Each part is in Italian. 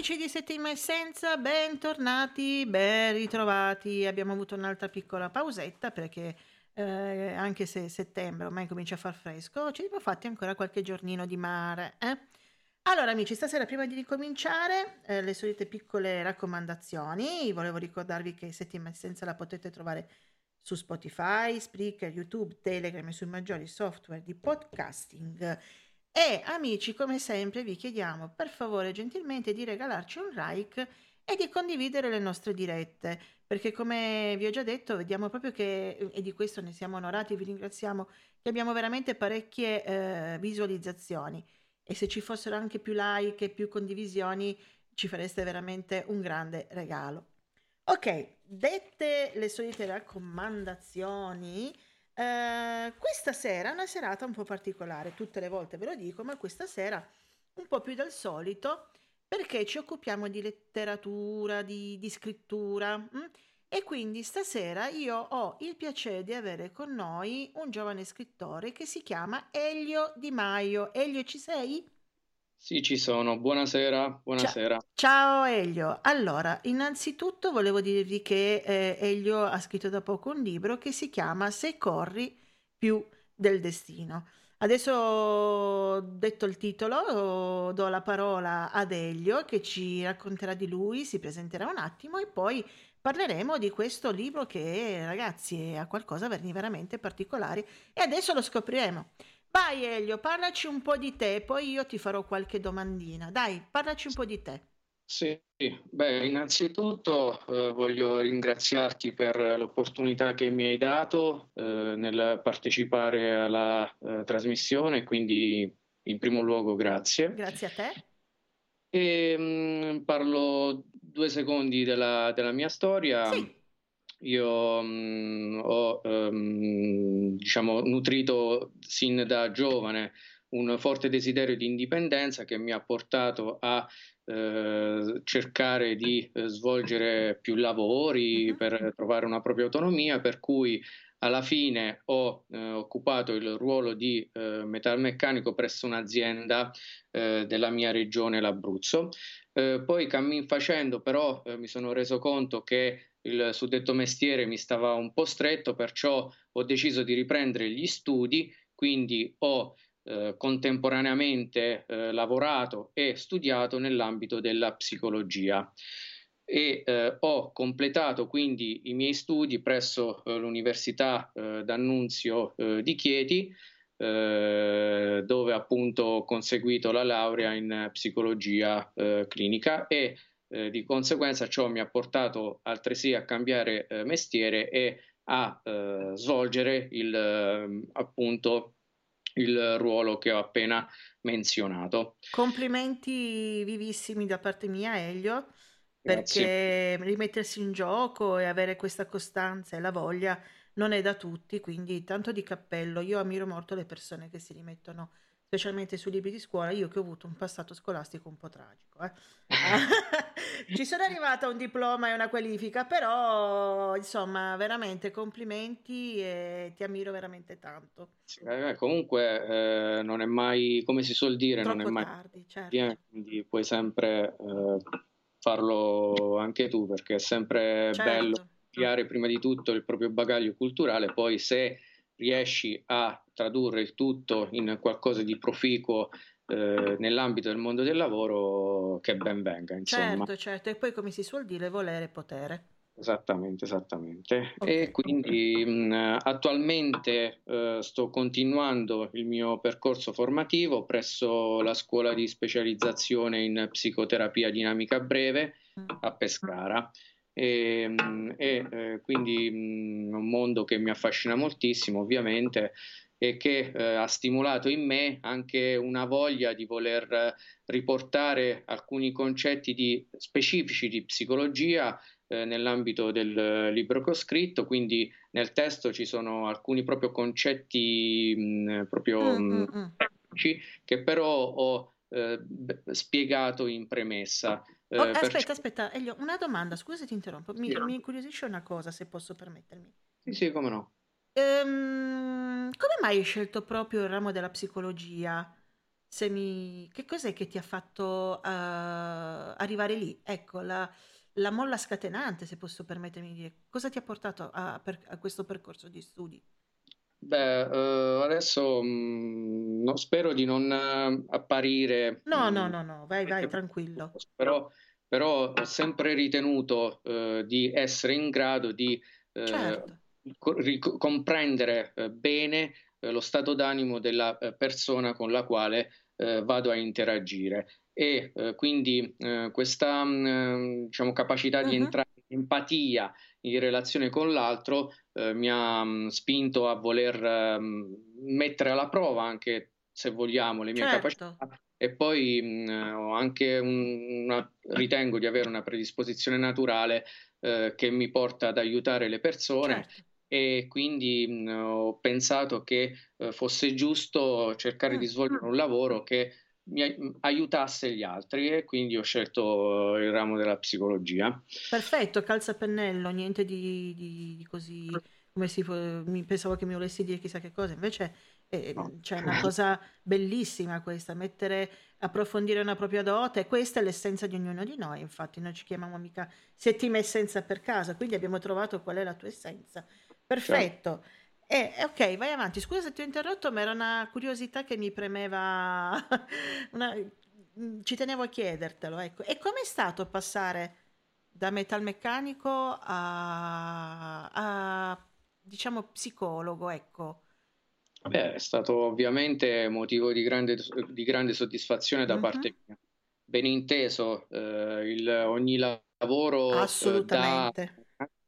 Amici di Settima Essenza, bentornati, ben ritrovati. Abbiamo avuto un'altra piccola pausetta perché eh, anche se settembre ormai comincia a far fresco, ci siamo fatti ancora qualche giornino di mare. Eh? Allora amici, stasera prima di ricominciare eh, le solite piccole raccomandazioni, volevo ricordarvi che Settima Essenza la potete trovare su Spotify, Spreaker, YouTube, Telegram e sui maggiori software di podcasting. E amici, come sempre, vi chiediamo per favore gentilmente di regalarci un like e di condividere le nostre dirette, perché come vi ho già detto, vediamo proprio che, e di questo ne siamo onorati, vi ringraziamo, che abbiamo veramente parecchie eh, visualizzazioni. E se ci fossero anche più like e più condivisioni, ci fareste veramente un grande regalo. Ok, dette le solite raccomandazioni, eh, questa sera è una serata un po' particolare, tutte le volte ve lo dico, ma questa sera un po' più del solito perché ci occupiamo di letteratura, di, di scrittura mh? e quindi stasera io ho il piacere di avere con noi un giovane scrittore che si chiama Elio Di Maio. Elio, ci sei? Sì, ci sono. Buonasera, buonasera. Ciao Elio. Allora, innanzitutto volevo dirvi che eh, Elio ha scritto da poco un libro che si chiama Se corri più del destino. Adesso, detto il titolo, do la parola ad Elio che ci racconterà di lui, si presenterà un attimo e poi parleremo di questo libro che, ragazzi, ha qualcosa di veramente particolare e adesso lo scopriremo. Vai Elio, parlaci un po' di te, poi io ti farò qualche domandina. Dai, parlaci un po' di te. Sì, beh, innanzitutto eh, voglio ringraziarti per l'opportunità che mi hai dato eh, nel partecipare alla eh, trasmissione, quindi in primo luogo grazie. Grazie a te. E, mh, parlo due secondi della, della mia storia. Sì. Io mh, ho ehm, diciamo, nutrito sin da giovane un forte desiderio di indipendenza che mi ha portato a eh, cercare di eh, svolgere più lavori Mhm. per trovare una propria autonomia, per cui alla fine ho eh, occupato il ruolo di eh, metalmeccanico presso un'azienda eh, della mia regione, l'Abruzzo. Eh, poi cammin facendo, però, mi sono reso conto che il suddetto mestiere mi stava un po' stretto, perciò ho deciso di riprendere gli studi, quindi ho eh, contemporaneamente eh, lavorato e studiato nell'ambito della psicologia. E eh, ho completato quindi i miei studi presso eh, l'Università eh, D'Annunzio eh, di Chieti, dove appunto ho conseguito la laurea in psicologia clinica e eh, di conseguenza ciò mi ha portato altresì a cambiare eh, mestiere e a eh, svolgere il, eh, appunto il ruolo che ho appena menzionato. Complimenti vivissimi da parte mia, Elio, Grazie. perché rimettersi in gioco e avere questa costanza e la voglia non è da tutti, quindi tanto di cappello. Io ammiro molto le persone che si rimettono specialmente sui libri di scuola, io che ho avuto un passato scolastico un po' tragico. Eh. Ci sono arrivata un diploma e una qualifica, però insomma, veramente complimenti e ti ammiro veramente tanto. Eh, comunque eh, non è mai, come si suol dire, Troppo non è mai tardi, certo. quindi puoi sempre eh, farlo anche tu, perché è sempre Certo. bello ampliare prima di tutto il proprio bagaglio culturale, poi se riesci a tradurre il tutto in qualcosa di proficuo eh, nell'ambito del mondo del lavoro, che ben venga, insomma. Certo, certo, e poi come si suol dire, volere e potere. Esattamente, esattamente. Ok. E quindi mh, attualmente eh, sto continuando il mio percorso formativo presso la scuola di specializzazione in psicoterapia dinamica breve Mm. a Pescara. E, mh, e, eh, quindi mh, è un mondo che mi affascina moltissimo, ovviamente, e che eh, ha stimolato in me anche una voglia di voler riportare alcuni concetti di- specifici di psicologia eh, nell'ambito del eh, libro che ho scritto, quindi nel testo ci sono alcuni proprio concetti mh, proprio Mm, mh, mm, mm. che però ho eh, spiegato in premessa. Eh, Oh, perciò- aspetta, aspetta, Elio, una domanda, scusa se ti interrompo, mi, Sì. mi incuriosisce una cosa, se posso permettermi. Sì, sì, come no. Ehm, come mai hai scelto proprio il ramo della psicologia? Se mi... Che cos'è che ti ha fatto eh, arrivare lì? Ecco, la, la molla scatenante, se posso permettermi di dire. Cosa ti ha portato a, per- a questo percorso di studi? Beh, eh, adesso mh, no- spero di non eh, apparire No, mh, no, no, no, vai, vai, tranquillo. però, però ho sempre ritenuto eh, di essere in grado di eh, Certo, ric- comprendere eh, bene lo stato d'animo della persona con la quale vado a interagire e quindi questa mh, diciamo, capacità di Mhm. entrare empatia in relazione con l'altro eh, mi ha mh, spinto a voler ehm, mettere alla prova anche se vogliamo le mie certo, capacità e poi mh, ho anche un- una, ritengo di avere una predisposizione naturale eh, che mi porta ad aiutare le persone certo. e quindi mh, ho pensato che eh, fosse giusto cercare di Mm. svolgere un lavoro che mi ai- aiutasse gli altri e quindi ho scelto il ramo della psicologia. Perfetto, calza pennello, niente di, di- di così, come si può- mi pensavo che mi volessi dire chissà che cosa, invece eh, No. c'è una cosa bellissima questa, mettere, approfondire una propria dote, questa è l'essenza di ognuno di noi, infatti noi ci chiamiamo mica settima essenza per caso, quindi abbiamo trovato qual è la tua essenza. Perfetto. Eh, eh, ok, vai avanti. Scusa se ti ho interrotto, ma era una curiosità che mi premeva, una- mm, ci tenevo a chiedertelo, ecco. E com'è stato passare da metalmeccanico a, a, diciamo, psicologo, ecco? Beh, è stato ovviamente motivo di grande, di grande soddisfazione da Mhm. parte mia. Ben inteso, eh, il- ogni lavoro eh, dà Assolutamente.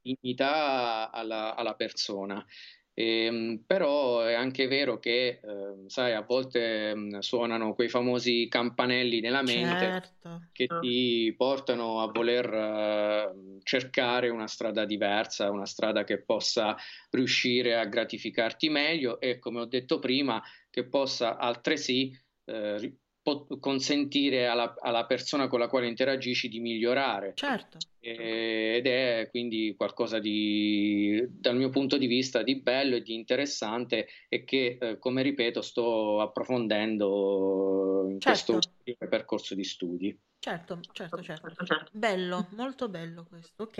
dignità alla, alla persona. Ehm, però è anche vero che, ehm, sai, a volte ehm, suonano quei famosi campanelli nella mente Certo. che ti portano a voler eh, cercare una strada diversa, una strada che possa riuscire a gratificarti meglio e, come ho detto prima, che possa altresì eh, po- consentire alla, alla persona con la quale interagisci di migliorare. Certo. Eh, ed è quindi qualcosa di, dal mio punto di vista, di bello e di interessante e che, eh, come ripeto, sto approfondendo in Certo. questo percorso di studi. Certo, certo, certo. Bello, molto bello questo. Ok,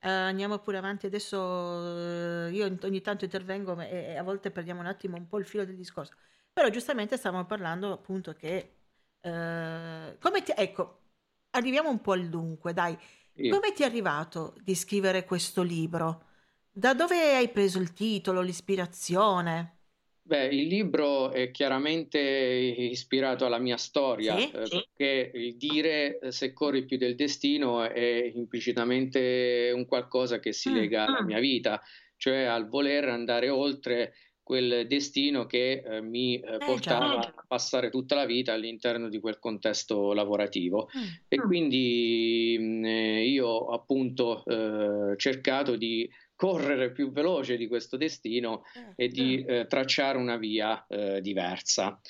Eh, andiamo pure avanti. Adesso eh, io ogni tanto intervengo e, e a volte perdiamo un attimo un po' il filo del discorso. Però giustamente stavamo parlando appunto che... eh, come ti... Ecco, arriviamo un po' al dunque, dai. Sì. Come ti è arrivato di scrivere questo libro? Da dove hai preso il titolo, l'ispirazione? Beh, il libro è chiaramente ispirato alla mia storia, Sì, eh, sì. perché il dire eh, se corri più del destino è implicitamente un qualcosa che si Mm, lega alla mm. mia vita, cioè al voler andare oltre quel destino che eh, mi eh, Eh, portava a passare tutta la vita all'interno di quel contesto lavorativo. Mm. E quindi mh, eh, io ho appunto eh, cercato di correre più veloce di questo destino e di tracciare una via diversa.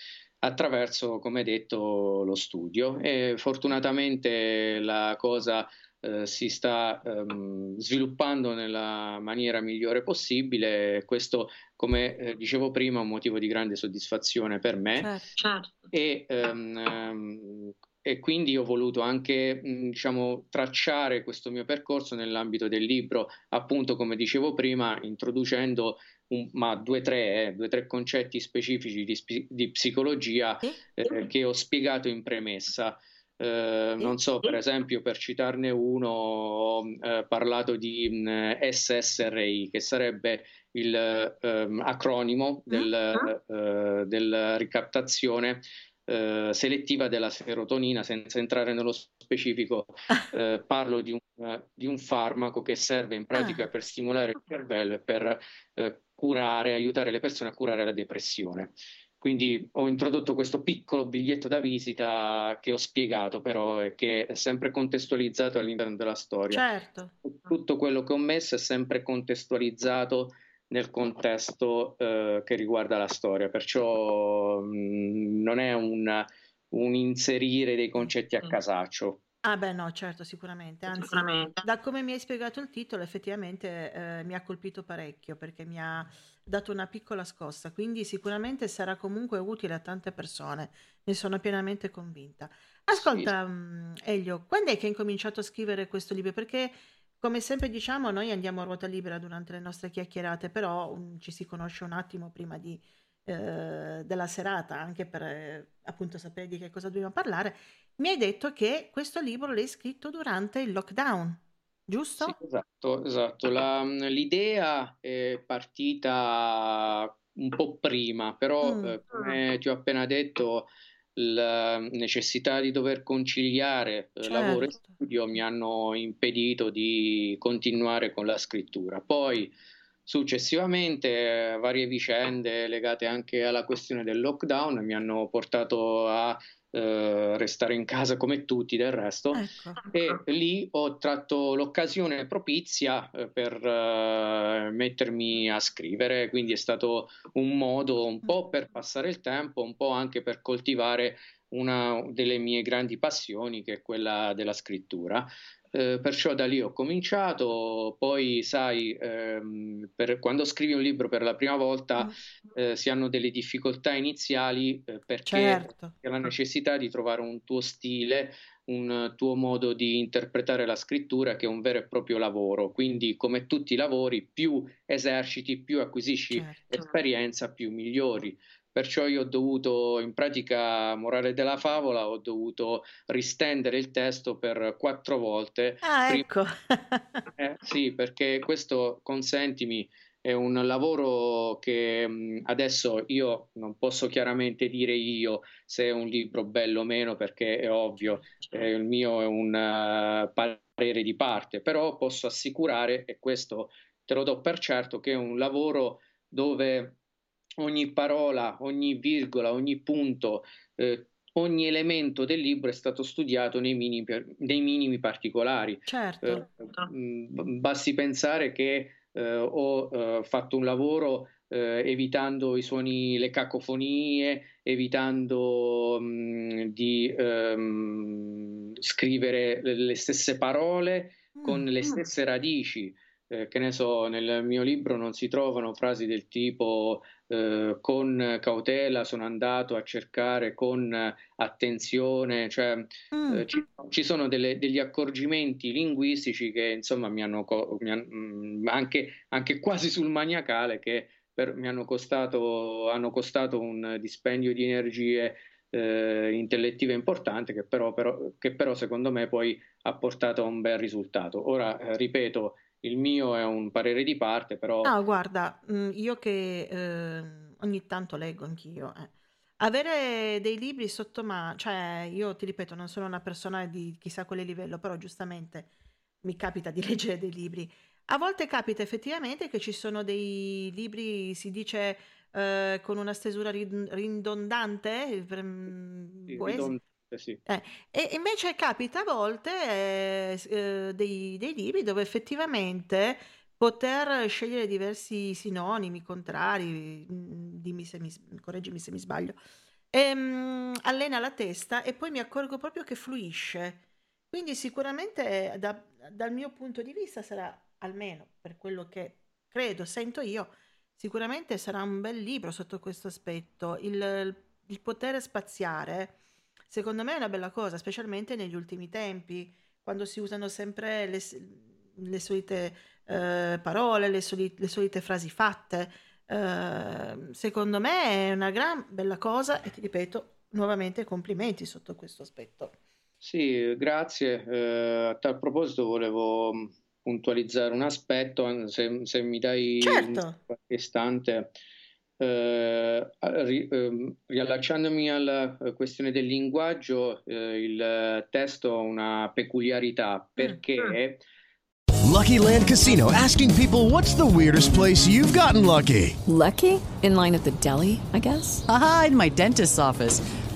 attraverso, come detto, lo studio. E fortunatamente la cosa eh, si sta ehm, sviluppando nella maniera migliore possibile. Questo, come eh, dicevo prima, è un motivo di grande soddisfazione per me. Certo. certo. E, ehm, e, quindi ho voluto anche diciamo, tracciare questo mio percorso nell'ambito del libro, appunto come dicevo prima, introducendo un, ma due o tre, eh, due, tre concetti specifici di, di psicologia eh, che ho spiegato in premessa. Eh, non so, per esempio, per citarne uno, ho eh, parlato di mh, mm, SSRI, che sarebbe il ehm, acronimo del, uh, della ricattazione eh, selettiva della serotonina, senza entrare nello specifico, eh, parlo di un, di un, farmaco che serve in pratica ah. per stimolare il cervello e per eh, curare, aiutare le persone a curare la depressione. Quindi ho introdotto questo piccolo biglietto da visita che ho spiegato però e che è sempre contestualizzato all'interno della storia. Certo. Tutto quello che ho messo è sempre contestualizzato nel contesto eh, che riguarda la storia, perciò mh, mm, non è un, un, inserire dei concetti a casaccio. Ah beh no, certo, sicuramente. Anzi, sicuramente. da come mi hai spiegato il titolo, effettivamente eh, mi ha colpito parecchio perché mi ha dato una piccola scossa, quindi sicuramente sarà comunque utile a tante persone, ne sono pienamente convinta. Ascolta, sì. Mm, Elio, quando è che hai incominciato a scrivere questo libro? Perché come sempre diciamo, noi andiamo a ruota libera durante le nostre chiacchierate, però um, ci si conosce un attimo prima di, eh, della serata, anche per eh, appunto sapere di che cosa dobbiamo parlare. Mi hai detto che questo libro l'hai scritto durante il lockdown, giusto? Sì, esatto, esatto. La, l'idea è partita un po' prima, però mm. eh, come ti ho appena detto la necessità di dover conciliare certo. lavoro e certo. studio mi hanno impedito di continuare con la scrittura. Poi successivamente varie vicende legate anche alla questione del lockdown mi hanno portato a eh, restare in casa come tutti del resto. Ecco. e lì ho tratto l'occasione propizia eh, per eh, mettermi a scrivere. Quindi è stato un modo un po' per passare il tempo un po' anche per coltivare una delle mie grandi passioni che è quella della scrittura eh, perciò da lì ho cominciato, poi sai, ehm, per, quando scrivi un libro per la prima volta mm. eh, si hanno delle difficoltà iniziali eh, perché certo. c'è la necessità di trovare un tuo stile, un tuo modo di interpretare la scrittura che è un vero e proprio lavoro. Quindi come tutti i lavori, più eserciti, più acquisisci certo. esperienza, più migliori. Perciò io ho dovuto, in pratica, morale della favola, ho dovuto ristendere il testo per quattro volte. Ah, ecco. eh, sì, perché questo, consentimi, è un lavoro che adesso io non posso chiaramente dire io se è un libro bello o meno perché è ovvio, eh, il mio è un uh, parere di parte, però posso assicurare, e questo te lo do per certo, che è un lavoro dove ogni parola, ogni virgola, ogni punto, eh, ogni elemento del libro è stato studiato nei minimi, nei minimi particolari. Certo. Eh, basti pensare che eh, ho eh, fatto un lavoro eh, evitando i suoni, le cacofonie, evitando mh, di ehm, scrivere le stesse parole con le mm. stesse radici. Eh, che ne so, nel mio libro non si trovano frasi del tipo eh, con cautela sono andato a cercare con attenzione, cioè mm. eh, ci, ci, sono delle, degli accorgimenti linguistici che insomma mi hanno, mi hanno mm, anche, anche, quasi sul maniacale che per, mi hanno costato, hanno costato un dispendio di energie eh, intellettive importante che però, però, che però secondo me poi ha portato a un bel risultato. Ora, eh, ripeto, il mio è un parere di parte, però... No, guarda, mm, io che eh, ogni tanto leggo anch'io, eh. Avere dei libri sotto mano, cioè io ti ripeto, non sono una persona di chissà quale livello, però giustamente mi capita di leggere dei libri. A volte capita effettivamente che ci sono dei libri, si dice, eh, con una stesura ridondante, mm, sì, ridondante sì. Eh, e invece capita a volte eh, eh, dei, dei libri dove effettivamente poter scegliere diversi sinonimi, contrari, mm, dimmi se mi, correggimi se mi sbaglio, e, mm, allena la testa e poi mi accorgo proprio che fluisce. Quindi sicuramente da- dal mio punto di vista sarà, almeno per quello che credo, sento io, sicuramente sarà un bel libro sotto questo aspetto. Il, il potere spaziare, secondo me è una bella cosa, specialmente negli ultimi tempi, quando si usano sempre le, le solite eh, parole, le, soli- le solite frasi fatte. Eh, secondo me è una gran bella cosa e ti ripeto nuovamente complimenti sotto questo aspetto. Sì, grazie. Eh, a tal proposito volevo mm, puntualizzare un aspetto, se, se mi dai Certo. qualche istante. Eh, ri- ehm, riallacciandomi alla eh, questione del linguaggio, eh, il testo ha una peculiarità perché Lucky Land Casino asking people what's the weirdest place you've gotten lucky? Lucky? In line at the deli, I guess? Aha, in my dentist's office.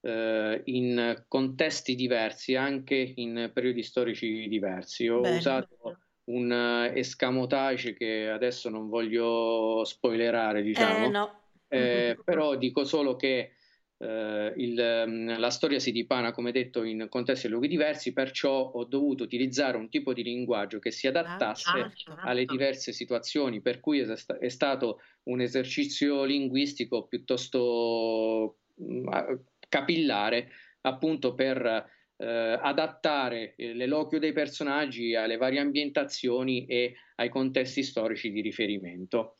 eh, in contesti diversi, anche in periodi storici diversi. Ho Bello. usato un eh, escamotage che adesso non voglio spoilerare, diciamo. Eh no. Eh, però dico solo che eh, il, ehm, la storia si dipana, come detto, in contesti e luoghi diversi, perciò ho dovuto utilizzare un tipo di linguaggio che si adattasse certo. alle diverse situazioni, per cui è, sta- è stato un esercizio linguistico piuttosto mm, a- capillare, appunto per eh, adattare eh, l'eloquio dei personaggi alle varie ambientazioni e ai contesti storici di riferimento.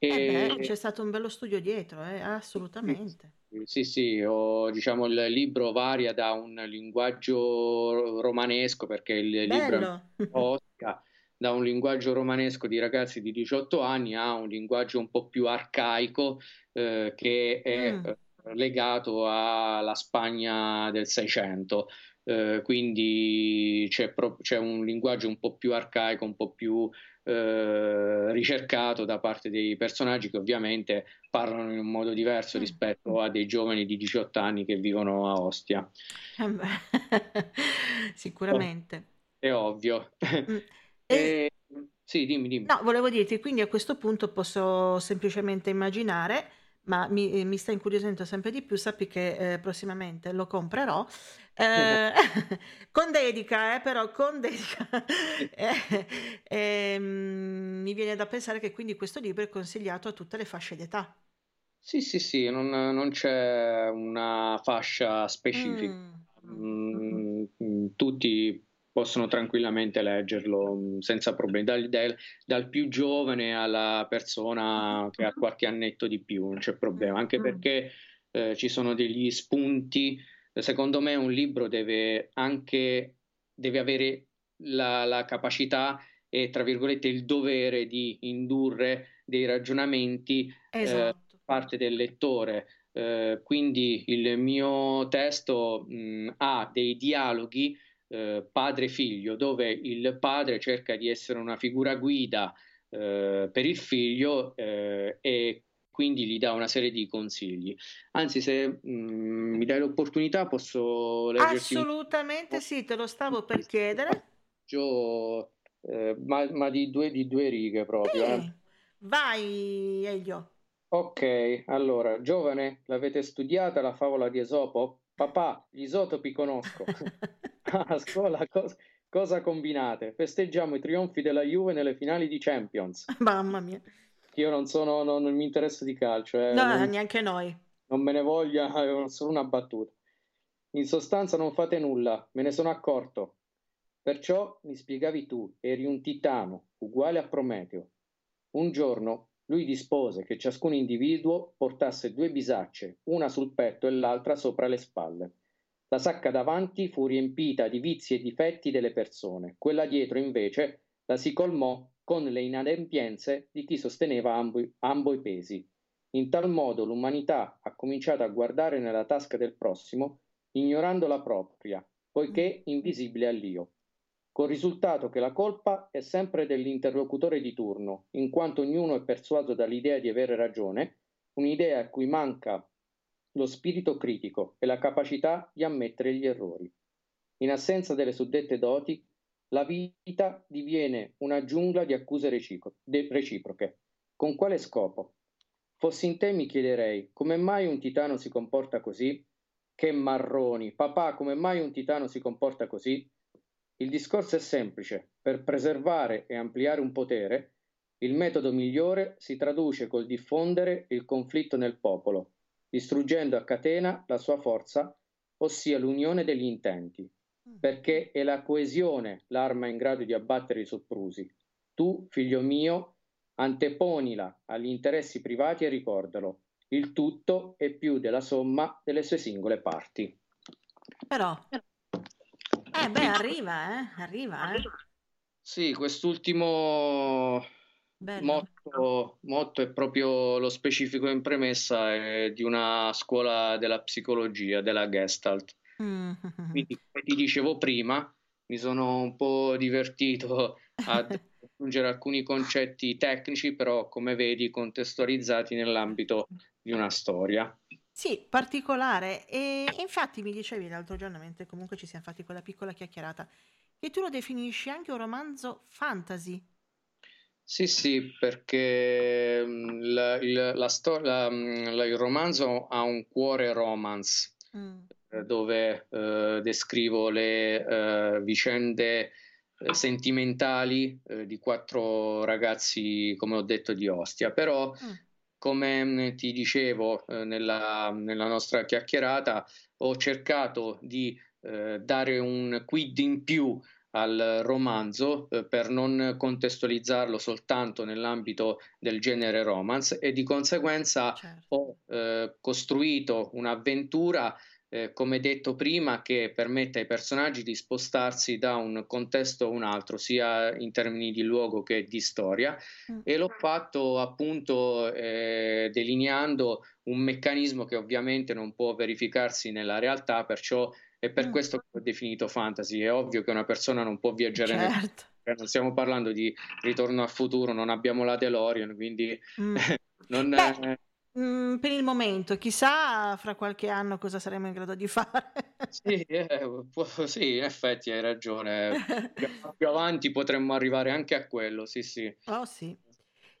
Eh E- beh, c'è stato un bello studio dietro, eh, assolutamente. sì, sì, ho- diciamo il libro varia da un linguaggio romanesco perché il libro è Bello. Oscar, da un linguaggio romanesco di ragazzi di 18 anni a un linguaggio un po' più arcaico eh, che è Mm. Eh, legato alla Spagna del 600. Eh, quindi c'è pro- c'è un linguaggio un po' più arcaico, un po' più eh, ricercato da parte dei personaggi che ovviamente parlano in un modo diverso Mm. rispetto a dei giovani di 18 anni che vivono a Ostia. Eh beh, Sicuramente. È ovvio. Mm. E- E- Sì, dimmi, dimmi. No, volevo dirti, quindi a questo punto posso semplicemente immaginare, ma mi, eh, mi sta incuriosendo sempre di più, sappi che eh, prossimamente lo comprerò, eh, con dedica, eh, però con dedica. Eh, ehm, mi viene da pensare che quindi questo libro è consigliato a tutte le fasce d'età. Sì, sì, sì, non, non c'è una fascia specifica. Mm. Mm, tutti possono tranquillamente leggerlo mm, senza problemi, dal, dal- dal più giovane alla persona che ha qualche annetto di più, non c'è problema, anche perché eh, ci sono degli spunti. Secondo me un libro deve anche deve avere la, la capacità e, tra virgolette, il dovere di indurre dei ragionamenti eh, Esatto. parte del lettore. Eh, quindi il mio testo mh, ha dei dialoghi eh, padre-figlio, dove il padre cerca di essere una figura guida eh, per il figlio eh, e quindi gli dà una serie di consigli. Anzi, se mh, mi dai l'opportunità, posso leggerti Assolutamente sì, te lo stavo per chiedere. passo, eh, ma, ma di due, di due righe proprio. eh. Eh, vai, Elio. Ok, allora, giovane, l'avete studiata la favola di Esopo? Papà, gli isotopi conosco. A scuola cos- cosa combinate? Festeggiamo i trionfi della Juve nelle finali di Champions. Mamma mia. Io non sono, non, non mi interesso di calcio, eh, No, non, neanche noi. non me ne voglia, è solo una battuta. In sostanza non fate nulla, me ne sono accorto. Perciò mi spiegavi tu, eri un titano, uguale a Prometeo. Un giorno lui dispose che ciascun individuo portasse due bisacce, una sul petto e l'altra sopra le spalle. La sacca davanti fu riempita di vizi e difetti delle persone, quella dietro invece la si colmò con le inadempienze di chi sosteneva ambo, ambo i pesi. In tal modo l'umanità ha cominciato a guardare nella tasca del prossimo, ignorando la propria, poiché invisibile all'io. col risultato che la colpa è sempre dell'interlocutore di turno, in quanto ognuno è persuaso dall'idea di avere ragione, un'idea a cui manca lo spirito critico e la capacità di ammettere gli errori. In assenza delle suddette doti, la vita diviene una giungla di accuse reciproche. Con quale scopo? Fossi in te mi chiederei come mai un titano si comporta così? Che marroni! Papà, come mai un titano si comporta così? Il discorso è semplice. Per preservare e ampliare un potere, il metodo migliore si traduce col diffondere il conflitto nel popolo, distruggendo a catena la sua forza, ossia l'unione degli intenti, mm. perché è la coesione l'arma in grado di abbattere i soprusi. Tu, figlio mio, anteponila agli interessi privati e ricordalo, il tutto è più della somma delle sue singole parti. Però, eh beh, arriva, eh, arriva, eh. Sì, quest'ultimo Motto, motto è proprio lo specifico in premessa è di una scuola della psicologia, della Gestalt. Mm. Quindi, come ti dicevo prima, mi sono un po' divertito a aggiungere alcuni concetti tecnici, però come vedi contestualizzati nell'ambito di una storia. Sì, particolare. E infatti mi dicevi l'altro giorno, mentre comunque ci siamo fatti quella piccola chiacchierata, che tu lo definisci anche un romanzo fantasy. Sì, sì, perché mm, la, il, la sto- la, mm, la, il romanzo ha un cuore romance, mm. Eh, dove eh, descrivo le eh, vicende eh, sentimentali eh, di quattro ragazzi, come ho detto, di Ostia. Però, mm. come mm, ti dicevo eh, nella, nella, nostra chiacchierata, ho cercato di dare un quid in più al romanzo eh, per non contestualizzarlo soltanto nell'ambito del genere romance e di conseguenza certo. ho eh, costruito un'avventura eh, come detto prima, che permette ai personaggi di spostarsi da un contesto a un altro, sia in termini di luogo che di storia, mm. e l'ho fatto appunto eh, delineando un meccanismo che ovviamente non può verificarsi nella realtà, perciò è per mm. questo che ho definito fantasy. È ovvio che una persona non può viaggiare certo. nel cioè, non stiamo parlando di ritorno al futuro, non abbiamo la DeLorean, quindi mm. non, Beh, mm, per il momento, chissà fra qualche anno cosa saremo in grado di fare. sì, eh, sì, in effetti hai ragione. più, avanti potremmo arrivare anche a quello, sì, sì. Oh sì.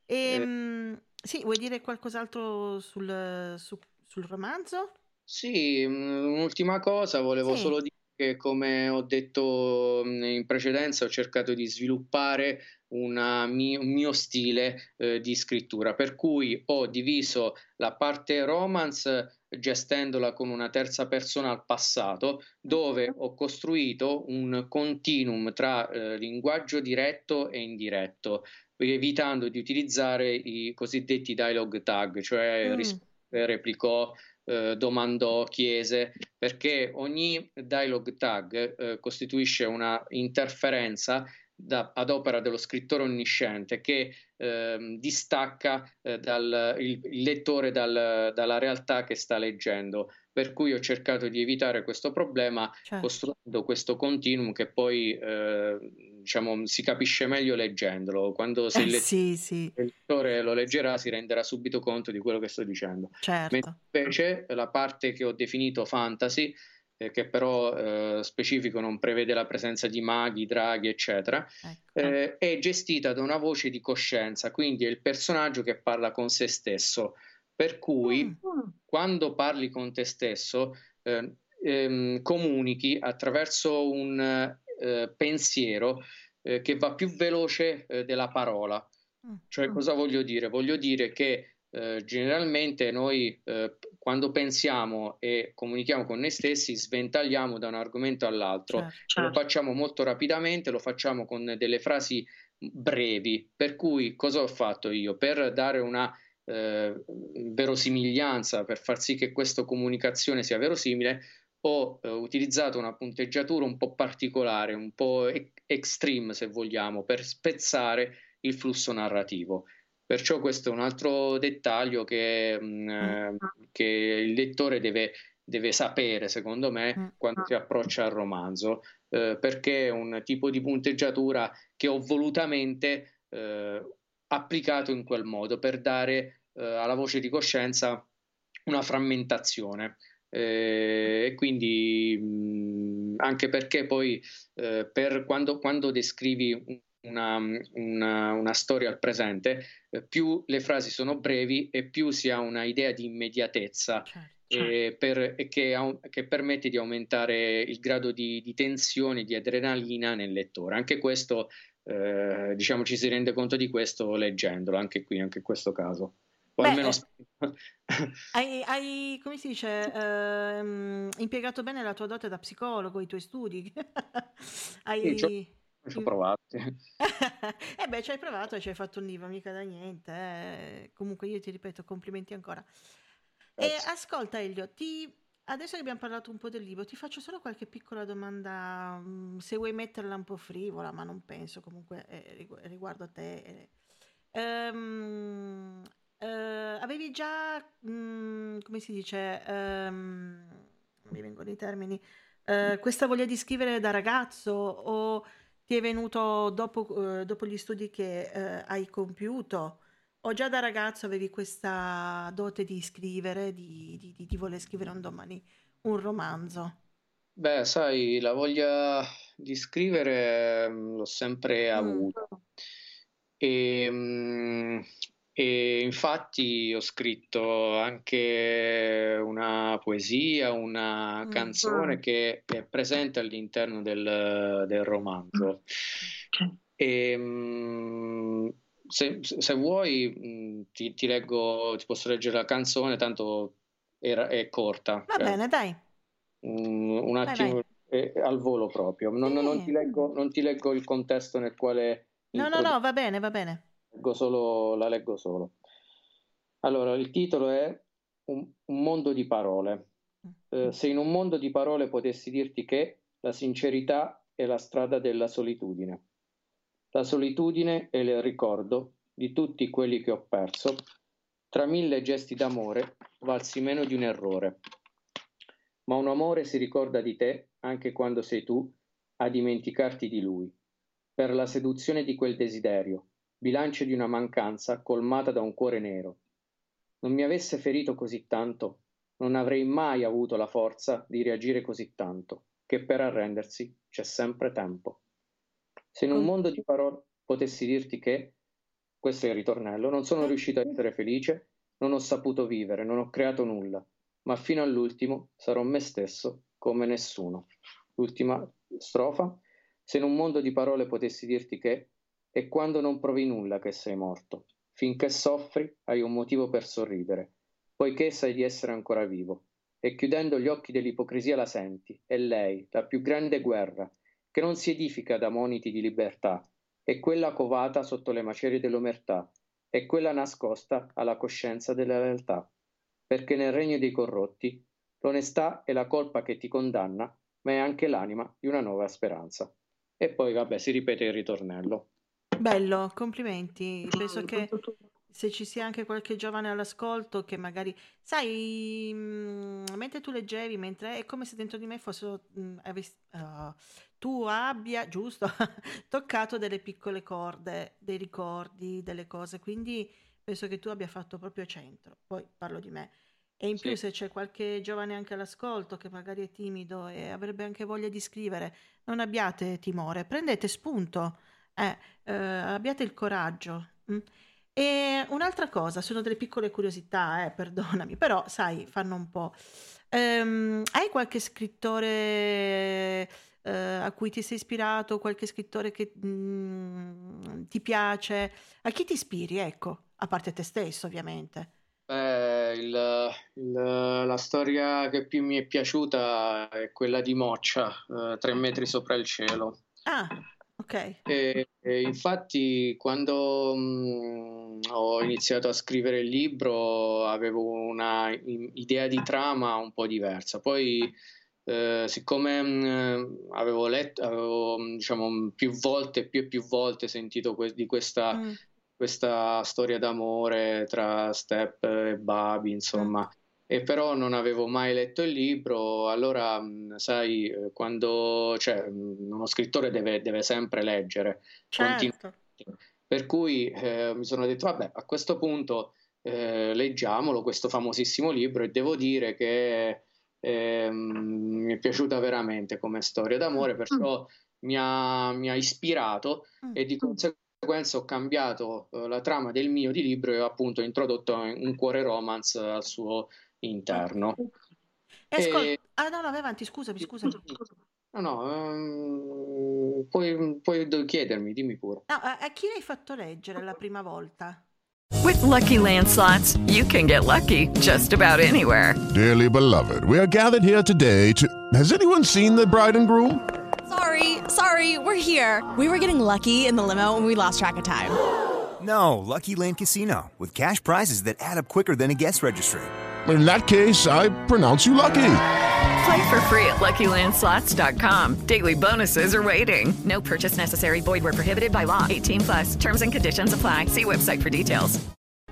E, eh. Ehm, sì, vuoi dire qualcos'altro sul, su, sul romanzo? Sì, mhmm, un'ultima cosa, volevo Sì. solo dire che come ho detto, mhmm, in precedenza, ho cercato di sviluppare una mi un mio stile, ehm, di scrittura, per cui ho diviso la parte romance gestendola con una terza persona al passato, dove ho costruito un continuum tra, ehm, linguaggio diretto e indiretto, evitando di utilizzare i cosiddetti dialogue tag, cioè Mh. risponde, replicò, eh, domandò, chiese, perché ogni dialogue tag eh, costituisce una interferenza da, ad opera dello scrittore onnisciente che eh, distacca eh, dal, il, il, lettore dal, dalla realtà che sta leggendo. Per cui ho cercato di evitare questo problema certo. costruendo questo continuum che poi eh, diciamo, si capisce meglio leggendolo. Quando se il, let- sì, sì. il, lettore lo leggerà si renderà subito conto di quello che sto dicendo. Certo. invece la parte che ho definito fantasy eh, che però eh, specifico non prevede la presenza di maghi, draghi, eccetera, ecco. eh, è gestita da una voce di coscienza, quindi è il personaggio che parla con se stesso. Per cui mm. quando parli con te stesso, eh, ehm, comunichi attraverso un eh, pensiero eh, che va più veloce della parola. Mm. Cioè, cosa voglio dire? Voglio dire che eh, generalmente noi eh, quando pensiamo e comunichiamo con noi stessi sventagliamo da un argomento all'altro, certo, certo. lo facciamo molto rapidamente, lo facciamo con delle frasi brevi, per cui cosa ho fatto io? Per dare una eh, verosimiglianza, per far sì che questa comunicazione sia verosimile, ho eh, utilizzato una punteggiatura un po' particolare, un po' e- extreme se vogliamo, per spezzare il flusso narrativo. Perciò questo è un altro dettaglio che, mh, mm, eh, che il lettore deve, deve, sapere, secondo me, mm. quando si approccia al romanzo. eh, perché è un tipo di punteggiatura che ho volutamente eh, applicato in quel modo per dare eh, alla voce di coscienza una frammentazione. Eh, e quindi mh, anche perché poi eh, per quando, quando descrivi una, una, una, storia al presente, eh, più le frasi sono brevi e più si ha una idea di immediatezza certo. eh, per, che, che, permette di aumentare il grado di, di, tensione, di adrenalina nel lettore. Anche questo, eh, diciamo, ci si rende conto di questo leggendolo, anche qui, anche in questo caso. O Beh, almeno... Eh, hai, hai, come si dice, ehm, impiegato bene la tua dote da psicologo, i tuoi studi. hai... Sì, ci ho provato. eh beh, ci hai provato e ci hai fatto un libro, mica da niente. Eh. Comunque io ti ripeto, complimenti ancora. Grazie. E ascolta Elio, ti... adesso che abbiamo parlato un po' del libro, ti faccio solo qualche piccola domanda, mm, se vuoi metterla un po' frivola, ma non penso comunque eh, riguardo a te. Eh. Um, avevi già, mm, come si dice, um, non mi vengono i termini, uh, questa voglia di scrivere da ragazzo o ti è venuto dopo, eh, dopo gli studi che hai compiuto? O già da ragazzo avevi questa dote di scrivere, di, di, di, di voler scrivere un domani un romanzo? Beh, sai, la voglia di scrivere mm, l'ho sempre mm. avuta. E, mm, e infatti ho scritto anche una poesia, una canzone che è presente all'interno del, del romanzo. E, mm, se, se, vuoi mm, ti, ti, leggo, ti posso leggere la canzone, tanto è, è corta. Va cioè, bene, dai. Un, un attimo vai, vai. al volo proprio. Non, sì. non, ti leggo, non, ti leggo, il contesto nel quale... No, no, no, va bene, va bene leggo solo, la leggo solo. Allora, il titolo è Un, un mondo di parole. Eh, se in un mondo di parole potessi dirti che la sincerità è la strada della solitudine. La solitudine è il ricordo di tutti quelli che ho perso. Tra mille gesti d'amore valsi meno di un errore. Ma un amore si ricorda di te anche quando sei tu a dimenticarti di lui, per la seduzione di quel desiderio, bilancio di una mancanza colmata da un cuore nero. Non mi avesse ferito così tanto, non avrei mai avuto la forza di reagire così tanto, che per arrendersi c'è sempre tempo. Se in un mondo di parole potessi dirti che, questo è il ritornello, non sono riuscito a essere felice, non ho saputo vivere, non ho creato nulla, ma fino all'ultimo sarò me stesso come nessuno. L'ultima strofa. Se in un mondo di parole potessi dirti che, è quando non provi nulla che sei morto. Finché soffri hai un motivo per sorridere, poiché sai di essere ancora vivo. E chiudendo gli occhi dell'ipocrisia la senti, è lei, la più grande guerra, che non si edifica da moniti di libertà, è quella covata sotto le macerie dell'omertà, è quella nascosta alla coscienza della realtà. Perché nel regno dei corrotti l'onestà è la colpa che ti condanna, ma è anche l'anima di una nuova speranza. E poi, vabbè, si ripete il ritornello. Bello, complimenti. Penso che se ci sia anche qualche giovane all'ascolto che magari, sai, mm, mentre tu leggevi, mentre è come se dentro di me fosse, mm, avessi- uh, tu abbia, giusto, toccato delle piccole corde, dei ricordi, delle cose, quindi penso che tu abbia fatto proprio centro. Poi parlo di me. E in più Sì. se c'è qualche giovane anche all'ascolto che magari è timido e avrebbe anche voglia di scrivere, non abbiate timore, prendete spunto eh, eh, abbiate il coraggio. Mm. E un'altra cosa, sono delle piccole curiosità, eh, perdonami, però sai, fanno un po'. Ehm, hai qualche scrittore eh, a cui ti sei ispirato, qualche scrittore che mm, ti piace? A chi ti ispiri, ecco, a parte te stesso, ovviamente. Eh, il, il, la storia che più mi è piaciuta è quella di Moccia, eh, Tre metri sopra il cielo. Ah, Ok. E, e infatti quando mh, ho iniziato a scrivere il libro avevo una idea di trama un po' diversa. Poi eh, siccome mh, avevo letto, avevo diciamo, più volte, più e più volte sentito que- di questa, mm. questa, storia d'amore tra Step e Babi, insomma, mm. E però non avevo mai letto il libro, allora sai, eh, quando cioè, uno scrittore deve, deve sempre leggere. Certo. Per cui eh, mi sono detto, vabbè, a questo punto eh, leggiamolo, questo famosissimo libro, e devo dire che eh, mi è piaciuta veramente come storia d'amore, perciò mi ha, mi ha ispirato e di conseguenza ho cambiato eh, la trama del mio di libro e ho appunto introdotto un cuore romance al suo interno. E ascol- e... Ah no, no, vai avanti, scusami, scusami. No, no, um, puoi, puoi, chiedermi, dimmi pure. No, a, a chi l'hai fatto leggere la prima volta? With lucky landslots, you can get lucky just about anywhere. Dearly beloved, we are gathered here today to. Has anyone seen the bride and groom? Sorry, sorry, we're here. We were getting lucky in the limo and we lost track of time. No, Lucky Land Casino, with cash prizes that add up quicker than a guest registry in that case, I pronounce you lucky. Play for free at LuckyLandSlots.com. Daily bonuses are waiting. No purchase necessary. Void were prohibited by law. 18 plus. Terms and conditions apply. See website for details.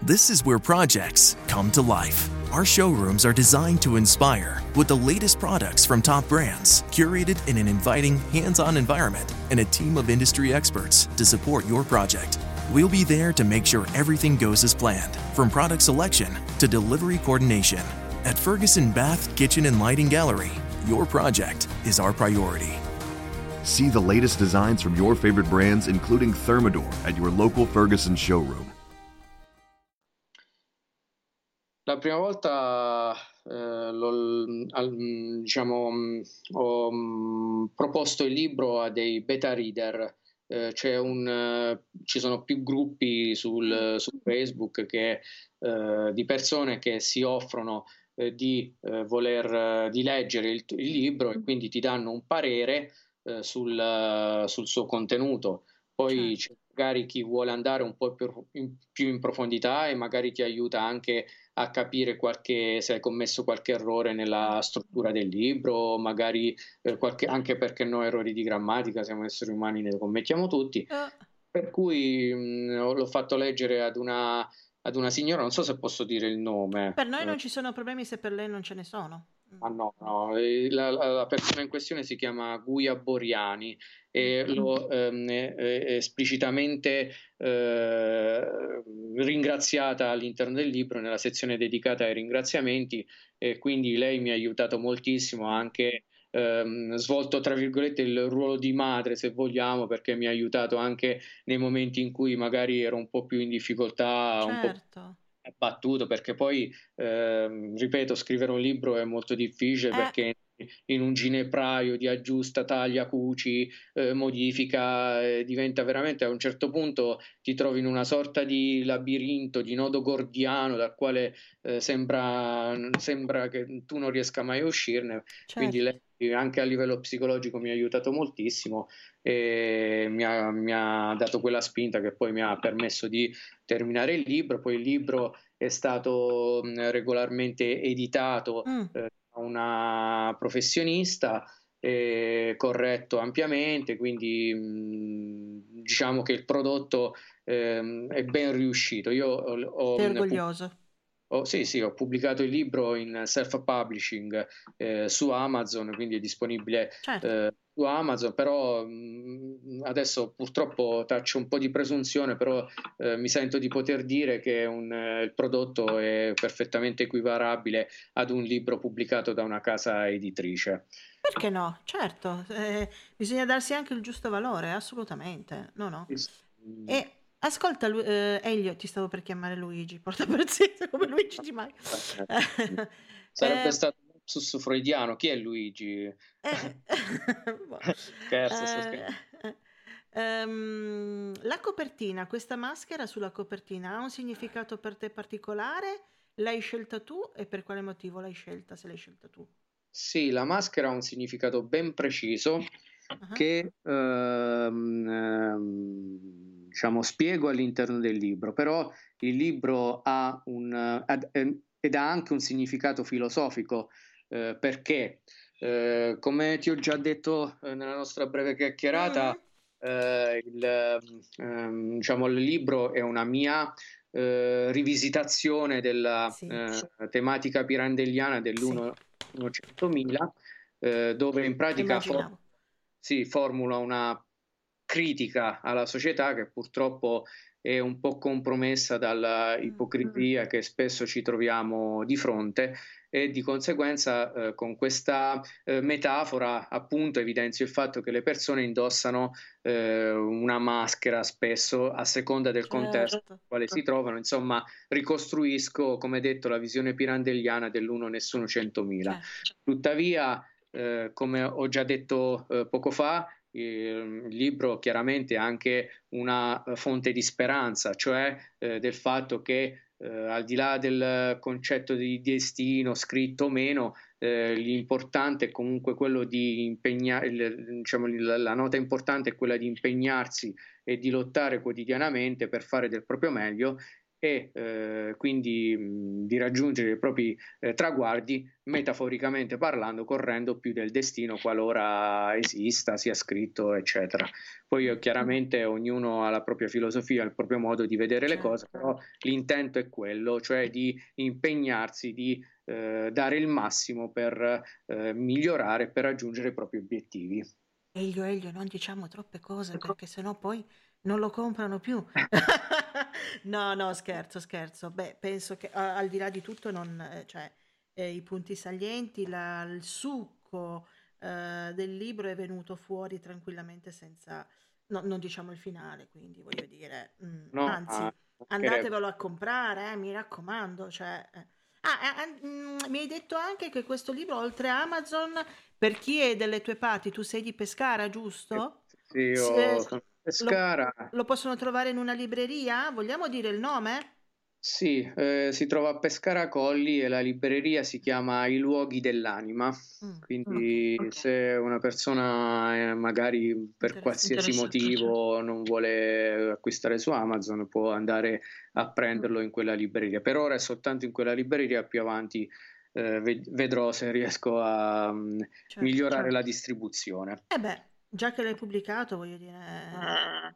This is where projects come to life. Our showrooms are designed to inspire with the latest products from top brands, curated in an inviting, hands-on environment, and a team of industry experts to support your project. We'll be there to make sure everything goes as planned, from product selection to delivery coordination. At Ferguson Bath, Kitchen, and Lighting Gallery, your project is our priority. See the latest designs from your favorite brands, including Thermador, at your local Ferguson showroom. La prima volta eh, l'ho, diciamo, ho mm, proposto il libro a dei beta reader un, eh, ci sono più gruppi sul, su Facebook che, eh, di persone che si offrono eh, di eh, voler di leggere il, il, libro e quindi ti danno un parere sul, sul, suo contenuto. Poi certo. Magari chi vuole andare un po' più in, più in profondità e magari ti aiuta anche a capire qualche, se hai commesso qualche errore nella struttura del libro, magari eh, qualche, anche perché noi errori di grammatica, siamo esseri umani, ne commettiamo tutti. Uh. Per cui mh, l'ho fatto leggere ad una, ad una signora, non so se posso dire il nome. Per noi non ci sono problemi se per lei non ce ne sono. Ah no, no. La, la, persona in questione si chiama Guia Boriani e l'ho ehm, esplicitamente eh, ringraziata all'interno del libro nella sezione dedicata ai ringraziamenti e quindi lei mi ha aiutato moltissimo anche ehm, svolto tra virgolette il ruolo di madre se vogliamo perché mi ha aiutato anche nei momenti in cui magari ero un po' più in difficoltà, certo. un po' certo battuto perché poi, eh, ripeto, scrivere un libro è molto difficile eh. perché in un ginepraio di aggiusta, taglia, cuci, eh, modifica, eh, diventa veramente a un certo punto ti trovi in una sorta di labirinto, di nodo gordiano dal quale eh, sembra, sembra, che tu non riesca mai a uscirne. Certo. Quindi lei anche a livello psicologico mi ha aiutato moltissimo e mi ha, mi ha, dato quella spinta che poi mi ha permesso di terminare il libro. Poi il libro è stato regolarmente editato mm. eh, una professionista, eh, corretto ampiamente, quindi mh, diciamo che il prodotto eh, è ben riuscito. Io ho, ho, Sei orgoglioso. Oh, sì, sì, ho pubblicato il libro in self-publishing eh, su Amazon, quindi è disponibile certo. Su Amazon, però mh, adesso purtroppo taccio un po' di presunzione, però eh, mi sento di poter dire che un, eh, il prodotto è perfettamente equiparabile ad un libro pubblicato da una casa editrice. Perché no? Certo, eh, bisogna darsi anche il giusto valore, assolutamente. No, no. E Ascolta, eh, Elio, ti stavo per chiamare Luigi, porta pazienza come Luigi Di Maio. Sarebbe eh, stato lapsus freudiano, chi è Luigi? Eh, scherzo, scherzo. Um, la copertina, questa maschera sulla copertina ha un significato per te particolare? L'hai scelta tu e per quale motivo l'hai scelta se l'hai scelta tu? Sì, la maschera ha un significato ben preciso uh-huh. che um, um, diciamo, spiego all'interno del libro, però il libro ha un, ed ha anche un significato filosofico eh, perché, eh, come ti ho già detto eh, nella nostra breve chiacchierata, mm. il, ehm, diciamo, il libro è una mia eh, rivisitazione della sì. eh, tematica pirandelliana dell'1 sì. 100.000, eh, dove in pratica for- si formula una critica alla società che purtroppo è un po' compromessa dalla mm, ipocrisia mm. che spesso ci troviamo di fronte e di conseguenza eh, con questa eh, metafora appunto evidenzio il fatto che le persone indossano eh, una maschera spesso a seconda del certo. contesto nel quale si trovano, insomma ricostruisco come detto la visione pirandelliana dell'uno nessuno centomila. Certo. Tuttavia eh, come ho già detto eh, poco fa, il libro chiaramente è anche una fonte di speranza, cioè eh, del fatto che eh, al di là del concetto di destino scritto o meno, eh, l'importante è comunque quello di impegnare, diciamo, la nota importante è quella di impegnarsi e di lottare quotidianamente per fare del proprio meglio e eh, quindi mh, di raggiungere i propri eh, traguardi, metaforicamente parlando, correndo più del destino qualora esista, sia scritto, eccetera. Poi chiaramente ognuno ha la propria filosofia, il proprio modo di vedere le cose, però l'intento è quello, cioè di impegnarsi, di eh, dare il massimo per eh, migliorare, per raggiungere i propri obiettivi. Elio, Elio, non diciamo troppe cose ecco. perché sennò poi non lo comprano più. no, no, scherzo, scherzo. Beh, penso che al di là di tutto, non, eh, cioè, eh, i punti salienti, la, il succo eh, del libro è venuto fuori tranquillamente senza, no, non diciamo il finale, quindi voglio dire, mm, no, anzi, ah, andatevelo a comprare, eh, mi raccomando. Cioè, eh. Ah, eh, mm, mi hai detto anche che questo libro, oltre a Amazon, per chi è delle tue parti, tu sei di Pescara, giusto? Sì, io sono Pescara. Lo, lo possono trovare in una libreria? Vogliamo dire il nome? Sì, eh, si trova a Pescara Colli e la libreria si chiama I luoghi dell'anima. Mm, Quindi okay, se una persona eh, magari per qualsiasi motivo non vuole acquistare su Amazon può andare a prenderlo in quella libreria. Per ora è soltanto in quella libreria, più avanti eh, vedrò se riesco a um, certo, migliorare certo. la distribuzione. Eh beh, Già che l'hai pubblicato, voglio dire. Ah.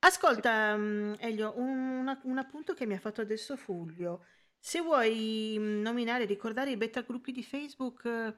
Ascolta, mm, Elio, un, un appunto che mi ha fatto adesso Fulvio. Se vuoi mm, nominare, ricordare i beta gruppi di Facebook eh,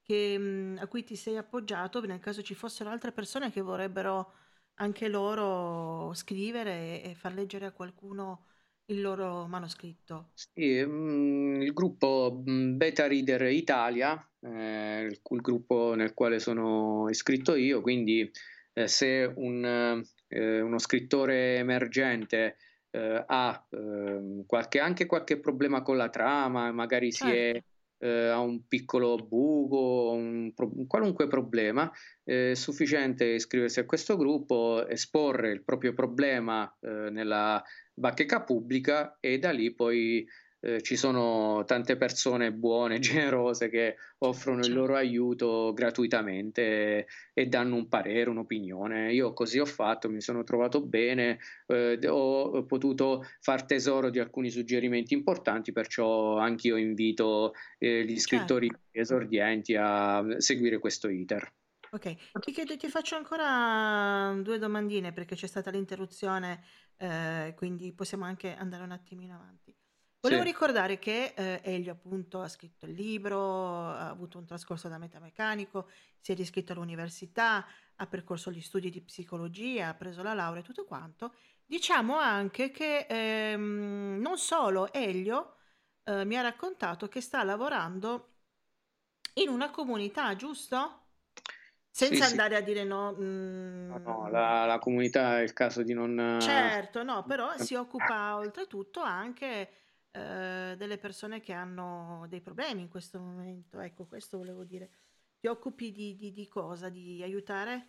che, mm, a cui ti sei appoggiato, nel caso ci fossero altre persone che vorrebbero anche loro scrivere e, far leggere a qualcuno il loro manoscritto. Sì, il gruppo Beta Reader Italia eh, il, il, gruppo nel quale sono iscritto io, quindi eh, se un, eh, uno scrittore emergente eh, ha ehm, qualche, anche qualche problema con la trama, magari certo. si è eh, ha un piccolo buco, un, un qualunque problema, è sufficiente iscriversi a questo gruppo, esporre il proprio problema eh, nella bacheca pubblica e da lì poi eh, ci sono tante persone buone, generose che offrono il loro aiuto gratuitamente e, e danno un parere, un'opinione. Io così ho fatto, mi sono trovato bene, eh, ho potuto far tesoro di alcuni suggerimenti importanti, perciò anch'io invito eh, gli scrittori certo. esordienti a seguire questo iter. Ok, ti, chiedo, ti faccio ancora due domandine perché c'è stata l'interruzione, eh, quindi possiamo anche andare un attimino avanti. Volevo Sì. ricordare che eh, Elio appunto ha scritto il libro, ha avuto un trascorso da metameccanico, si è riscritto all'università, ha percorso gli studi di psicologia, ha preso la laurea e tutto quanto. Diciamo anche che ehm, non solo Elio eh, mi ha raccontato che sta lavorando in una comunità, giusto? Sì, Senza sì. andare a dire no. No, no, la, la comunità è il caso di non... Certo, no, però si occupa oltretutto anche eh, delle persone che hanno dei problemi in questo momento. Ecco, questo volevo dire. Ti occupi di, di, di cosa? Di aiutare?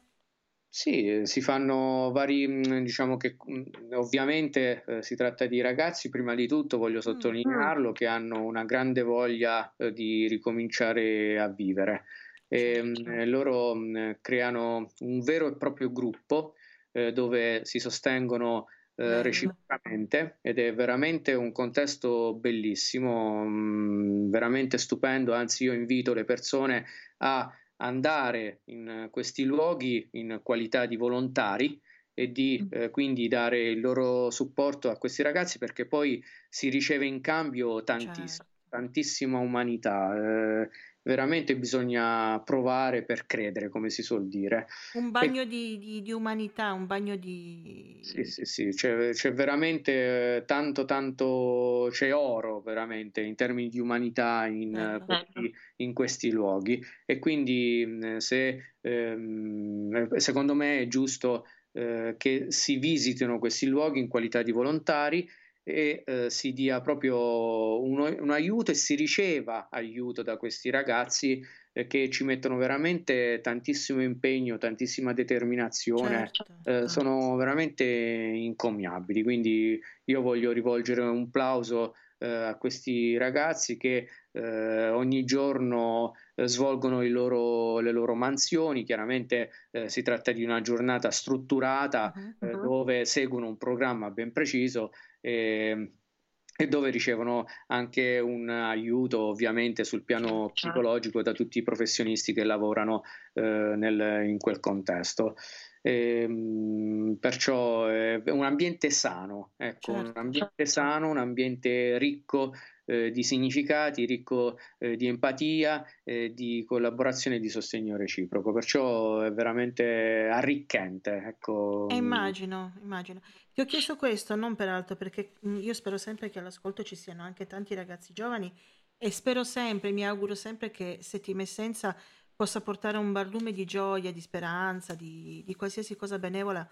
Sì, si fanno vari, mm, diciamo che mm, ovviamente eh, si tratta di ragazzi, prima di tutto voglio mm, sottolinearlo, che hanno una grande voglia eh, di ricominciare a vivere. E, certo. loro creano un vero e proprio gruppo eh, dove si sostengono eh, reciprocamente ed è veramente un contesto bellissimo, mh, mm, veramente stupendo, anzi io invito le persone a andare in questi luoghi in qualità di volontari e di mm. eh, quindi dare il loro supporto a questi ragazzi perché poi si riceve in cambio tantissimo, certo. tantissima umanità. Eh, veramente bisogna provare per credere, come si suol dire. Un bagno e... di, di, di, umanità, un bagno di... Sì, sì, sì, c'è, c'è, veramente tanto, tanto, c'è oro veramente in termini di umanità in, eh, questi, in questi, luoghi e quindi se, ehm, secondo me è giusto eh, che si visitino questi luoghi in qualità di volontari e eh, si dia proprio uno, un aiuto e si riceva aiuto da questi ragazzi eh, che ci mettono veramente tantissimo impegno, tantissima determinazione, certo. eh, certo. sono veramente incommiabili. Quindi io voglio rivolgere un plauso eh, a questi ragazzi che eh, ogni giorno eh, svolgono loro, le loro mansioni, chiaramente si tratta di una giornata strutturata. Dove seguono un programma ben preciso e, e dove ricevono anche un aiuto ovviamente sul piano psicologico da tutti i professionisti che lavorano eh, nel, in quel contesto. E, ehm, perciò è un ambiente sano, ecco, certo. un ambiente sano, un ambiente ricco eh, di significati, ricco eh, di empatia, eh, di collaborazione e di sostegno reciproco, perciò è veramente arricchente. Ecco. E immagino, immagino. Ti ho chiesto questo non peraltro perché mm, io spero sempre che all'ascolto ci siano anche tanti ragazzi giovani e spero sempre, mi auguro sempre che Settima Essenza possa portare un barlume di gioia, di speranza, di, di qualsiasi cosa benevola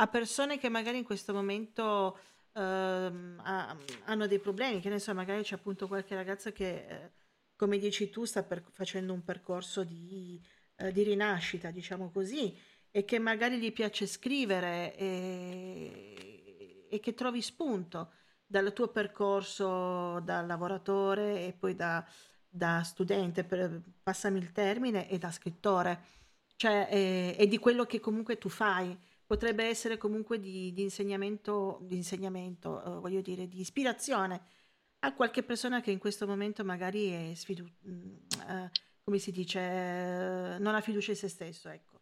a persone che magari in questo momento Ehm, ha- hanno dei problemi, che ne so, magari c'è appunto qualche ragazza che, eh, come dici tu, sta per- facendo un percorso di, eh, di rinascita, diciamo così, e che magari gli piace scrivere e, e che trovi spunto dal tuo percorso da lavoratore e poi da, da studente, per- passami il termine, e da scrittore, cioè, e, e di quello che comunque tu fai potrebbe essere comunque di, di insegnamento, di insegnamento eh, voglio dire, di ispirazione a qualche persona che in questo momento magari è sfidu- mm, eh, come si dice, eh, non ha fiducia in se stesso, ecco.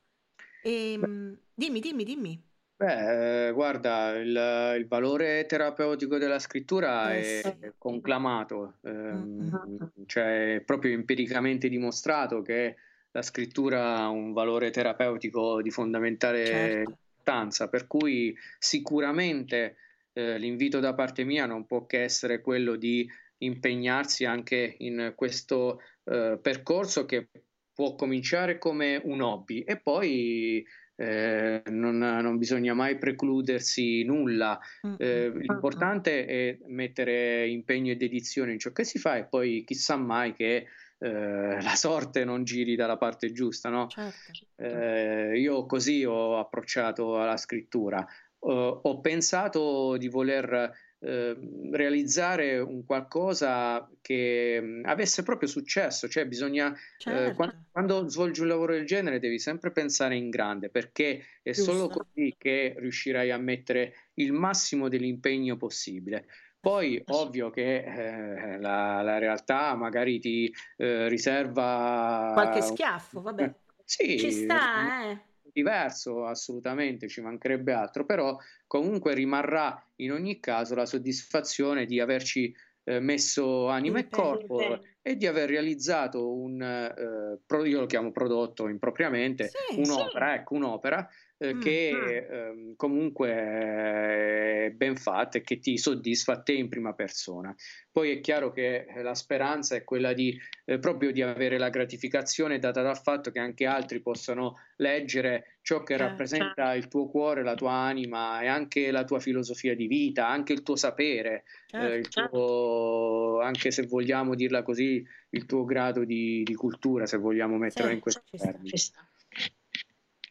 E, ehm, dimmi, dimmi, dimmi. Beh, guarda, il, il valore terapeutico della scrittura eh, è sì. conclamato, ehm, mm-hmm. cioè è proprio empiricamente dimostrato che la scrittura ha un valore terapeutico di fondamentale certo importanza, per cui sicuramente eh, l'invito da parte mia non può che essere quello di impegnarsi anche in questo eh, percorso che può cominciare come un hobby e poi eh, non, non, bisogna mai precludersi nulla. Eh, l'importante è mettere impegno e dedizione in ciò che si fa e poi chissà mai che eh, la sorte non giri dalla parte giusta, no? Certo. Eh, io così ho approcciato alla scrittura. Uh, ho pensato di voler uh, realizzare un qualcosa che um, avesse proprio successo, cioè bisogna, certo. uh, quando, quando, svolgi un lavoro del genere devi sempre pensare in grande perché è Giusto. solo così che riuscirai a mettere il massimo dell'impegno possibile. Poi ovvio che eh, la, la, realtà magari ti eh, riserva qualche schiaffo, vabbè. sì, ci sta, eh. Diverso, assolutamente, ci mancherebbe altro, però comunque rimarrà in ogni caso la soddisfazione di averci eh, messo anima e corpo e di aver realizzato un, eh, io lo chiamo prodotto impropriamente, sì, un'opera, sì. ecco, un'opera eh, mm, che mm. Eh, comunque è ben fatta e che ti soddisfa a te in prima persona. Poi è chiaro che la speranza è quella di eh, proprio di avere la gratificazione data dal fatto che anche altri possano leggere ciò che certo. rappresenta il tuo cuore, la tua anima e anche la tua filosofia di vita, anche il tuo sapere, certo. il tuo, anche se vogliamo dirla così, il tuo grado di, di cultura, se vogliamo metterla in questo termine.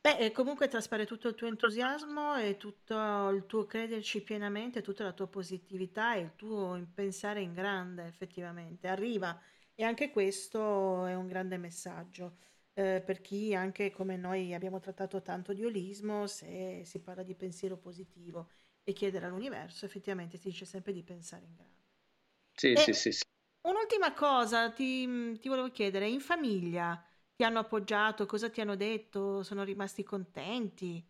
Beh, comunque traspare tutto il tuo entusiasmo e tutto il tuo crederci pienamente, tutta la tua positività e il tuo pensare in grande, effettivamente. Arriva. E anche questo è un grande messaggio. Eh, per chi anche come noi abbiamo trattato tanto di olismo, se si parla di pensiero positivo e chiedere all'universo, effettivamente si dice sempre di pensare in grande. Sì, e sì, sì, sì. Un'ultima cosa ti, ti volevo chiedere, in famiglia ti hanno appoggiato? Cosa ti hanno detto? Sono rimasti contenti?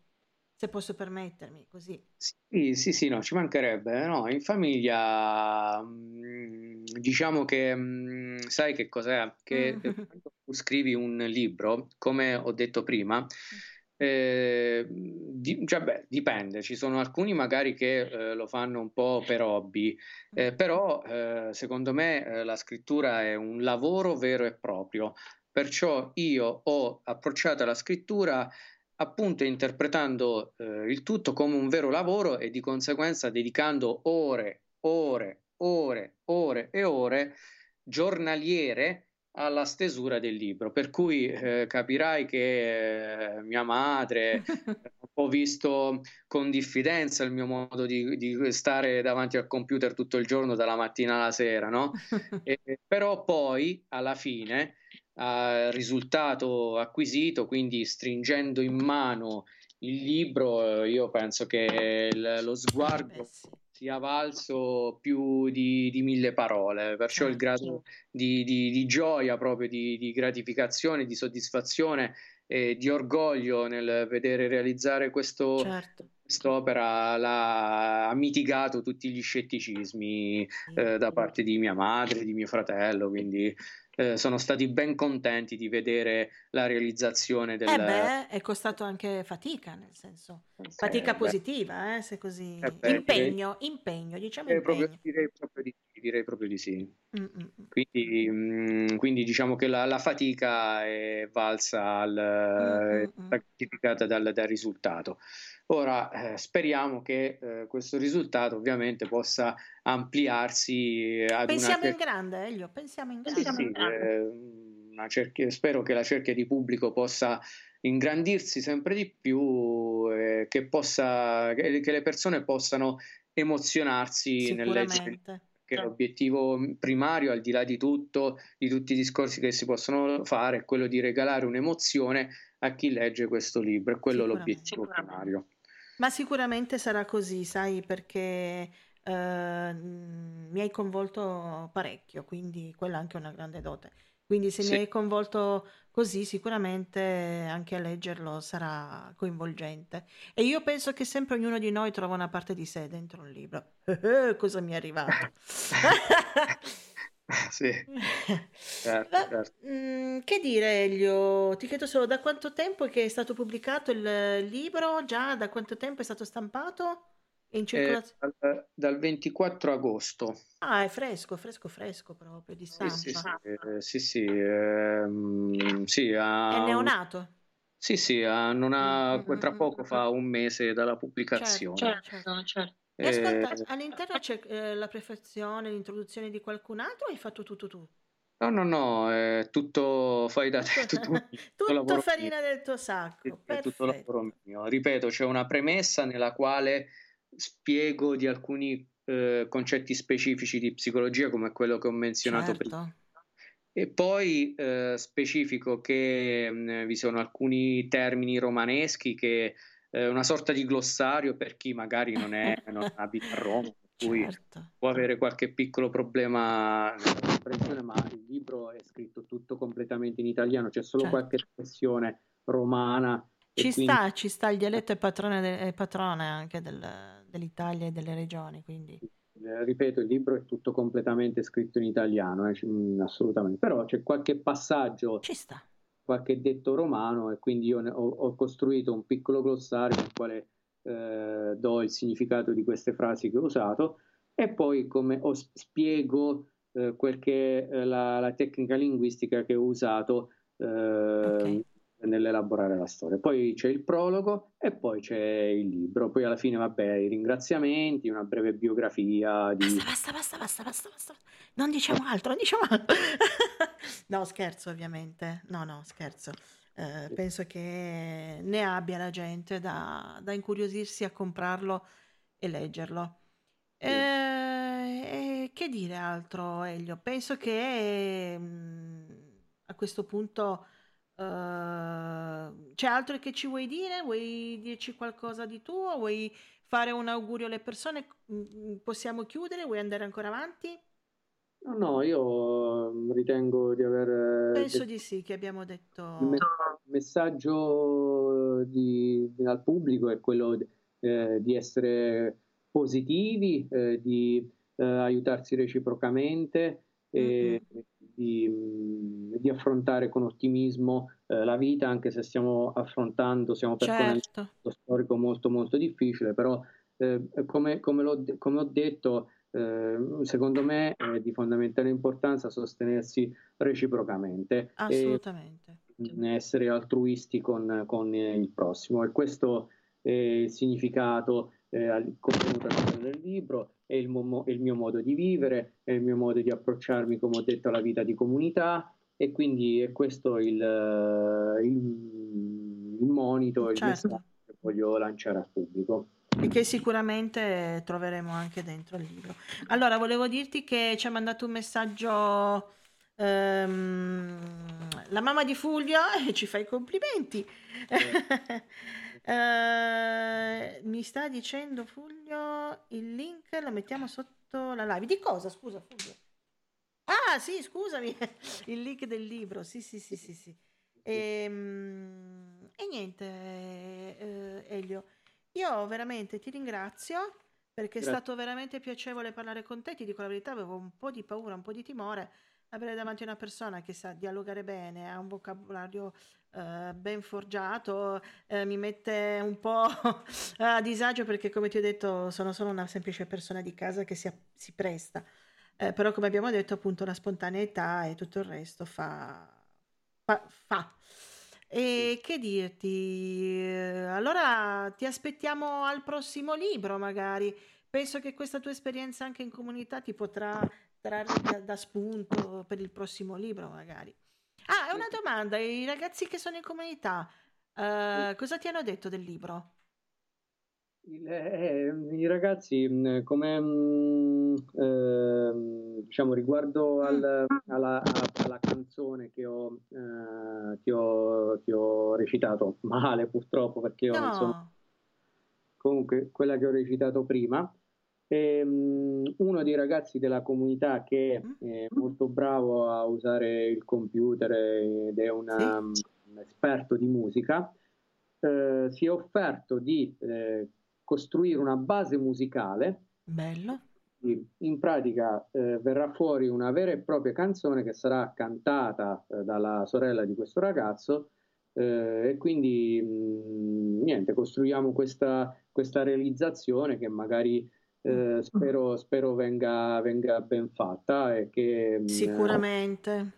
se posso permettermi, così. Sì, sì, sì, no, ci mancherebbe. No, in famiglia mm, diciamo che mm, sai che cos'è? Che Mm. quando tu scrivi un libro, come ho detto prima, eh, di- cioè, beh, dipende, ci sono alcuni magari che eh, lo fanno un po' per hobby, eh, però eh, secondo me eh, la scrittura è un lavoro vero e proprio. Perciò io ho approcciato la scrittura appunto interpretando eh, il tutto come un vero lavoro e di conseguenza dedicando ore, ore, ore, ore e ore giornaliere alla stesura del libro. Per cui eh, capirai che eh, mia madre po' visto con diffidenza il mio modo di, di stare davanti al computer tutto il giorno, dalla mattina alla sera, no? E- però poi alla fine al risultato acquisito, quindi stringendo in mano il libro, eh, io penso che il- lo sguardo sia valso più di, di mille parole, perciò il grado di, di- di gioia, proprio di, di gratificazione, di soddisfazione e di orgoglio nel vedere realizzare questo, Certo. quest'opera ha mitigato tutti gli scetticismi eh, da parte di mia madre, di mio fratello, quindi eh, sono stati ben contenti di vedere la realizzazione del... Eh beh, è costato anche fatica, nel senso, fatica eh, positiva, eh, se così... Eh beh, Impegno, impegno, diciamo direi proprio, impegno. direi proprio di, direi proprio di sì. Mm, mm, mm. Quindi, quindi diciamo che la, la fatica è valsa al, gratificata dal, dal risultato. Ora eh, speriamo che eh, questo risultato ovviamente possa ampliarsi ad una Pensiamo in certa grande, Elio, pensiamo in grande. sì, eh, una cerchia- spero che la cerchia di pubblico possa ingrandirsi sempre di più, eh, che, possa, che, che le persone possano emozionarsi nel perché l'obiettivo primario, al di là di tutto, di tutti i discorsi che si possono fare, è quello di regalare un'emozione a chi legge questo libro, è quello l'obiettivo primario. Ma sicuramente sarà così, sai, perché eh, mi hai coinvolto parecchio, quindi quella è anche una grande dote. Quindi se Sì. mi hai coinvolto così, sicuramente anche a leggerlo sarà coinvolgente. E io penso che sempre ognuno di noi trova una parte di sé dentro un libro. Cosa mi è arrivato? Sì, certo, Va- certo. mm, che dire, Elio? Ti chiedo solo da quanto tempo che è stato pubblicato il libro? Già da quanto tempo è stato stampato? È in Eh, circolazione? dal, dal 24 agosto. Ah, è fresco, fresco, fresco proprio di Sì, sì, stampa. sì, eh, sì, sì, ehm, sì, È ha un- neonato? sì, sì, ha- non ha- Mm, mm, tra mm, poco fa un mese dalla Certo, pubblicazione. certo. E Eh, ascolta, all'interno c'è eh, la prefazione, l'introduzione di qualcun altro o hai fatto tutto tu? no, no, no, è tutto fai da te, tutto, tutto Tutto lavoro farina mio, del tuo sì, sacco, è tutto perfetto. lavoro mio. Ripeto, c'è una premessa nella quale spiego di alcuni eh, concetti specifici di psicologia, come quello che ho menzionato prima. Certo. E poi eh, specifico che mh, vi sono alcuni termini romaneschi che è una sorta di glossario per chi magari non, è, non abita a Roma, per cui Certo. può avere qualche piccolo problema nella comprensione, ma il libro è scritto tutto completamente in italiano, c'è solo Certo. qualche espressione romana Ci quindi sta, ci sta, il dialetto è patrone, de- è patrone anche del- dell'Italia e delle regioni, quindi. Eh, ripeto, il libro è tutto completamente scritto in italiano, eh, c- mm, assolutamente, però c'è qualche passaggio, qualche detto romano e quindi io ho, ho costruito un piccolo glossario nel quale eh, do il significato di queste frasi che ho usato e poi come ho, spiego eh, quel che è la, la tecnica linguistica che ho usato eh, nell'elaborare la storia. Poi c'è il prologo e poi c'è il libro. Poi alla fine, vabbè, i ringraziamenti, una breve biografia di... Basta, basta, basta, basta, basta. Non diciamo altro, non diciamo altro. No, scherzo, ovviamente. No, no, scherzo. Eh, penso che ne abbia la gente da, da incuriosirsi a comprarlo e leggerlo. Eh, e che dire altro, Elio? Penso che mm, a questo punto eh, c'è altro che ci vuoi dire? Vuoi dirci qualcosa di tuo? Vuoi fare un augurio alle persone? Mm, Possiamo chiudere? Vuoi andare ancora avanti? No, no, io mm, ritengo di aver... Penso di sì, che abbiamo detto... Il messaggio di, al pubblico è quello eh, di essere positivi, eh, di eh, aiutarsi reciprocamente e mm-hmm. Di, mm, di, affrontare con ottimismo eh, la vita, anche se stiamo affrontando, stiamo percorrendo certo. un storico molto molto difficile, però eh, come, come, come ho detto eh, secondo me è di fondamentale importanza sostenersi reciprocamente Assolutamente. e essere altruisti con, con il prossimo e questo è il significato eh, contenuto all'interno del libro, è il, mo- è il, mio modo di vivere, è il mio modo di approcciarmi, come ho detto, alla vita di comunità e quindi è questo il, il, il monito, il certo. messaggio che voglio lanciare al pubblico e che sicuramente troveremo anche dentro il libro. Allora, volevo dirti che ci ha mandato un messaggio ehm, la mamma di Fulvio e ci fa i complimenti. eh, mi sta dicendo Fulvio il link lo mettiamo sotto la live. Di cosa? Scusa Fulvio. Ah, sì, scusami, il link del libro. Sì, sì, sì, sì, sì. E, ehm, e niente, eh, Elio. Io veramente ti ringrazio perché è Grazie. stato veramente piacevole parlare con te. Ti dico la verità, avevo un po' di paura, un po' di timore. Avere davanti una persona che sa dialogare bene, ha un vocabolario eh, ben forgiato, eh, mi mette un po' a disagio perché, come ti ho detto, sono solo una semplice persona di casa che si, si presta. Eh, però, come abbiamo detto, appunto, la spontaneità e tutto il resto fa. fa. fa. E che dirti? Allora ti aspettiamo al prossimo libro, magari. Penso che questa tua esperienza anche in comunità ti potrà trarre da, da spunto per il prossimo libro, magari. Ah, è una domanda. I ragazzi che sono in comunità, eh, cosa ti hanno detto del libro? Il, eh, I ragazzi, mh, come eh, diciamo riguardo al, alla, alla, alla, canzone che ho, eh, che, ho, che ho recitato male purtroppo perché io No. non sono comunque quella che ho recitato prima. E, mh, uno dei ragazzi della comunità che è molto bravo a usare il computer ed è una- un esperto di musica, eh, si è offerto di eh, costruire una base musicale. Bello. In pratica eh, verrà fuori una vera e propria canzone che sarà cantata eh, dalla sorella di questo ragazzo eh, e quindi mh, niente, costruiamo questa, questa realizzazione che magari eh, spero, spero venga, venga ben fatta e che mh, Sicuramente.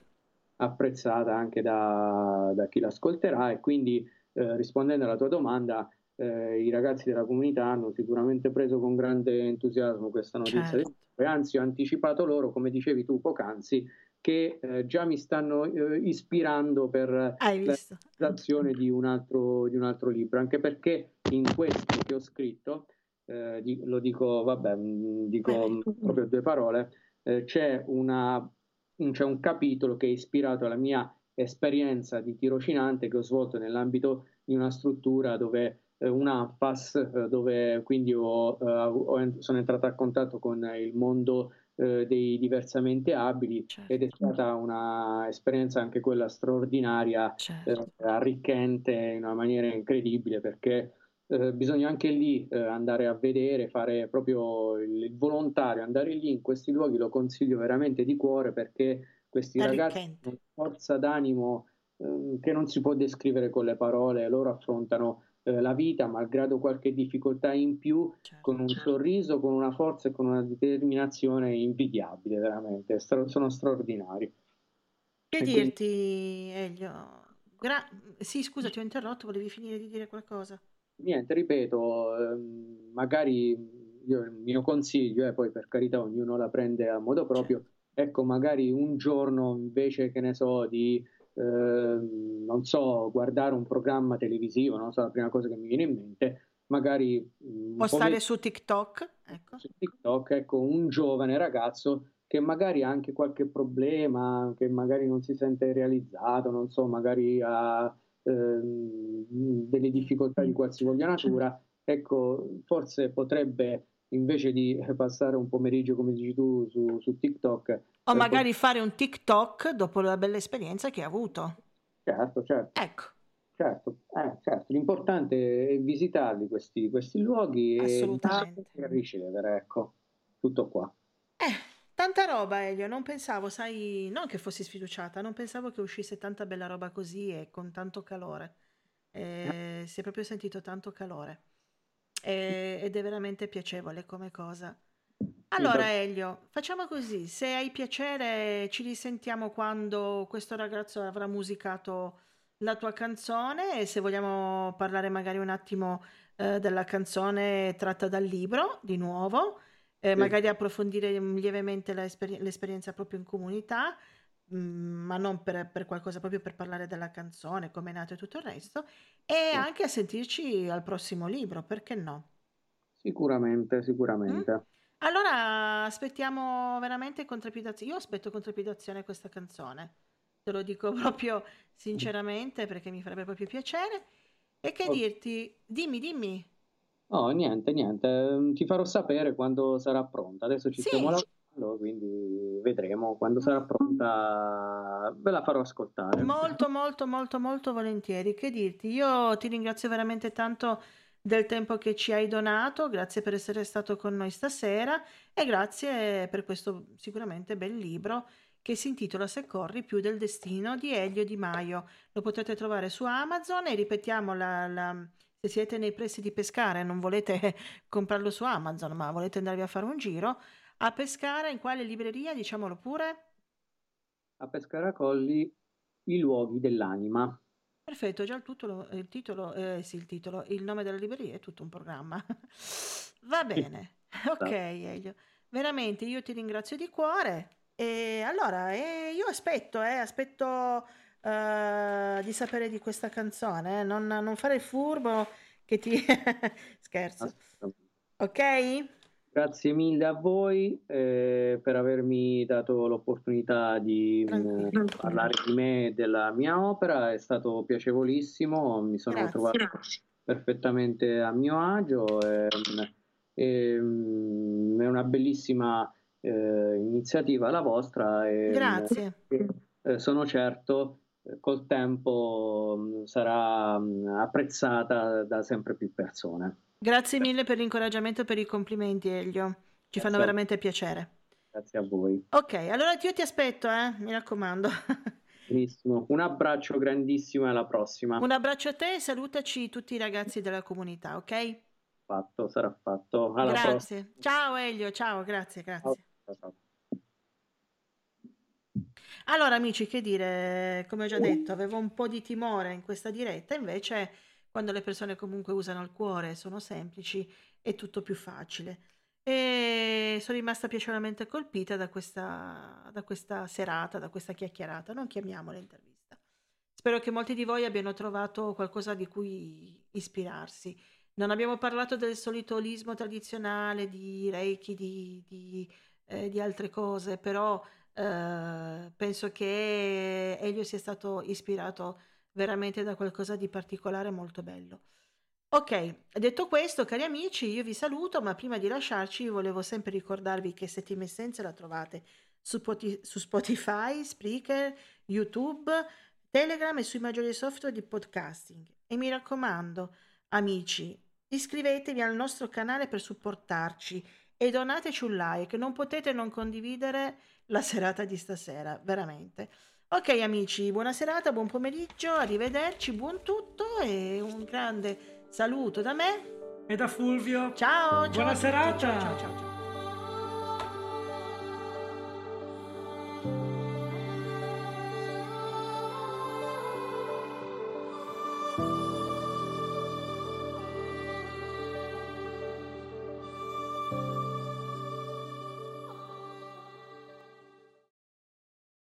apprezzata anche da, da chi l'ascolterà e quindi eh, rispondendo alla tua domanda eh, i ragazzi della comunità hanno sicuramente preso con grande entusiasmo questa notizia Certo. e anzi ho anticipato loro come dicevi tu poc'anzi che eh, già mi stanno eh, ispirando per Hai la visto? realizzazione di di un altro libro anche perché in questo che ho scritto eh, di- lo dico vabbè mh, dico mh, proprio due parole. Eh, c'è una un- c'è un capitolo che è ispirato alla mia esperienza di tirocinante che ho svolto nell'ambito di una struttura dove eh, un ANFAS, eh, dove quindi ho, eh, ho sono entrato a contatto con il mondo eh, dei diversamente abili ed è stata un'esperienza anche quella straordinaria, eh, arricchente in una maniera incredibile perché eh, bisogna anche lì eh, andare a vedere, fare proprio il, volontario, andare lì in questi luoghi lo consiglio veramente di cuore perché questi ragazzi hanno una forza d'animo ehm, che non si può descrivere con le parole, loro affrontano eh, la vita malgrado qualche difficoltà in più con un sorriso, con una forza e con una determinazione invidiabile, veramente, Stra- sono straordinari. Che E quindi- dirti, Elio? Gra- sì, scusa, ti ho interrotto, volevi finire di dire qualcosa? Niente, ripeto, ehm, magari io, il mio consiglio, e poi per carità ognuno la prende a modo proprio, ecco, magari un giorno invece, che ne so, di, ehm, non so, guardare un programma televisivo, non so, la prima cosa che mi viene in mente, magari Postare pomeriggio su TikTok? Ecco. su TikTok, ecco, un giovane ragazzo che magari ha anche qualche problema, che magari non si sente realizzato, non so, magari ha delle difficoltà di qualsivoglia natura, ecco, forse potrebbe invece di passare un pomeriggio, come dici tu, su, su TikTok. O magari fare un TikTok dopo la bella esperienza che hai avuto. Certo, certo. Ecco. Certo, eh, certo. l'importante è visitarli questi, questi luoghi e, e ricevere, ecco, tutto qua. Eh, tanta roba Elio, non pensavo, sai, non che fossi sfiduciata, non pensavo che uscisse tanta bella roba così e con tanto calore. Eh, si è proprio sentito tanto calore e, ed è veramente piacevole come cosa. Allora Elio, facciamo così, se hai piacere ci risentiamo quando questo ragazzo avrà musicato la tua canzone e se vogliamo parlare magari un attimo eh, della canzone tratta dal libro di nuovo, eh, sì. magari approfondire lievemente l'esper- l'esperienza proprio in comunità, mh, mm, ma non per, per, qualcosa, proprio per parlare della canzone, come è nato e tutto il resto, e sì. anche a sentirci al prossimo libro, perché no? Sicuramente, sicuramente. Mm? Allora aspettiamo veramente con trepidazione. Io aspetto con trepidazione questa canzone. Te lo dico proprio sinceramente perché mi farebbe proprio piacere. E che oh. dirti? Dimmi, dimmi. No, niente, niente. Ti farò sapere quando sarà pronta. Adesso ci sì. stiamo lavorando, quindi vedremo. Quando sarà pronta ve la farò ascoltare. Molto, molto, molto, molto volentieri. Che dirti? Io ti ringrazio veramente tanto del tempo che ci hai donato, grazie per essere stato con noi stasera e grazie per questo sicuramente bel libro che si intitola Se corri più del destino di Elio Di Maio. Lo potete trovare su Amazon e ripetiamo la, la, se siete nei pressi di pescare e non volete comprarlo su Amazon ma volete andarvi a fare un giro, a pescare in quale libreria diciamolo pure? A Pescara Colli i luoghi dell'anima. Perfetto, già il, tutto, il titolo, eh, sì, il titolo, il nome della libreria è tutto un programma. Va bene, ok Elio, veramente io ti ringrazio di cuore e allora eh, io aspetto, eh, aspetto uh, di sapere di questa canzone, eh, non, non, fare il furbo che ti... scherzo, ok? Grazie mille a voi eh, per avermi dato l'opportunità di mh, mm, parlare di me e della mia opera, è stato piacevolissimo, mi sono Grazie. trovato perfettamente a mio agio, e, e, mh, è una bellissima eh, iniziativa la vostra e, Grazie. Eh, sono certo eh, col tempo sarà apprezzata da sempre più persone. Grazie mille per l'incoraggiamento e per i complimenti, Elio. Ci fanno veramente piacere. Grazie a voi. Ok, allora io ti aspetto, eh? mi raccomando. Benissimo, un abbraccio grandissimo e alla prossima. Un abbraccio a te e salutaci tutti i ragazzi della comunità, ok? Fatto, sarà fatto. Alla grazie. Prossima. Ciao Elio, ciao, grazie, grazie. Ciao, ciao. Allora amici, che dire, come ho già detto, avevo un po' di timore in questa diretta, invece quando le persone comunque usano il cuore, sono semplici, è tutto più facile. E sono rimasta piacevolmente colpita da questa, da questa serata, da questa chiacchierata, non chiamiamola intervista. Spero che molti di voi abbiano trovato qualcosa di cui ispirarsi. Non abbiamo parlato del solito olismo tradizionale, di Reiki, di, di, eh, di altre cose, però eh, penso che Elio sia stato ispirato veramente da qualcosa di particolare molto bello. Ok, detto questo, cari amici, io vi saluto, ma prima di lasciarci volevo sempre ricordarvi che Settima Essenza la trovate su, su Spotify, Spreaker, YouTube, Telegram e sui maggiori software di podcasting. E mi raccomando, amici, iscrivetevi al nostro canale per supportarci e donateci un like, non potete non condividere la serata di stasera, veramente. Ok amici, buona serata, buon pomeriggio, arrivederci, buon tutto e un grande saluto da me e da Fulvio. Ciao, ciao. Buona serata. ciao, ciao. ciao. ciao.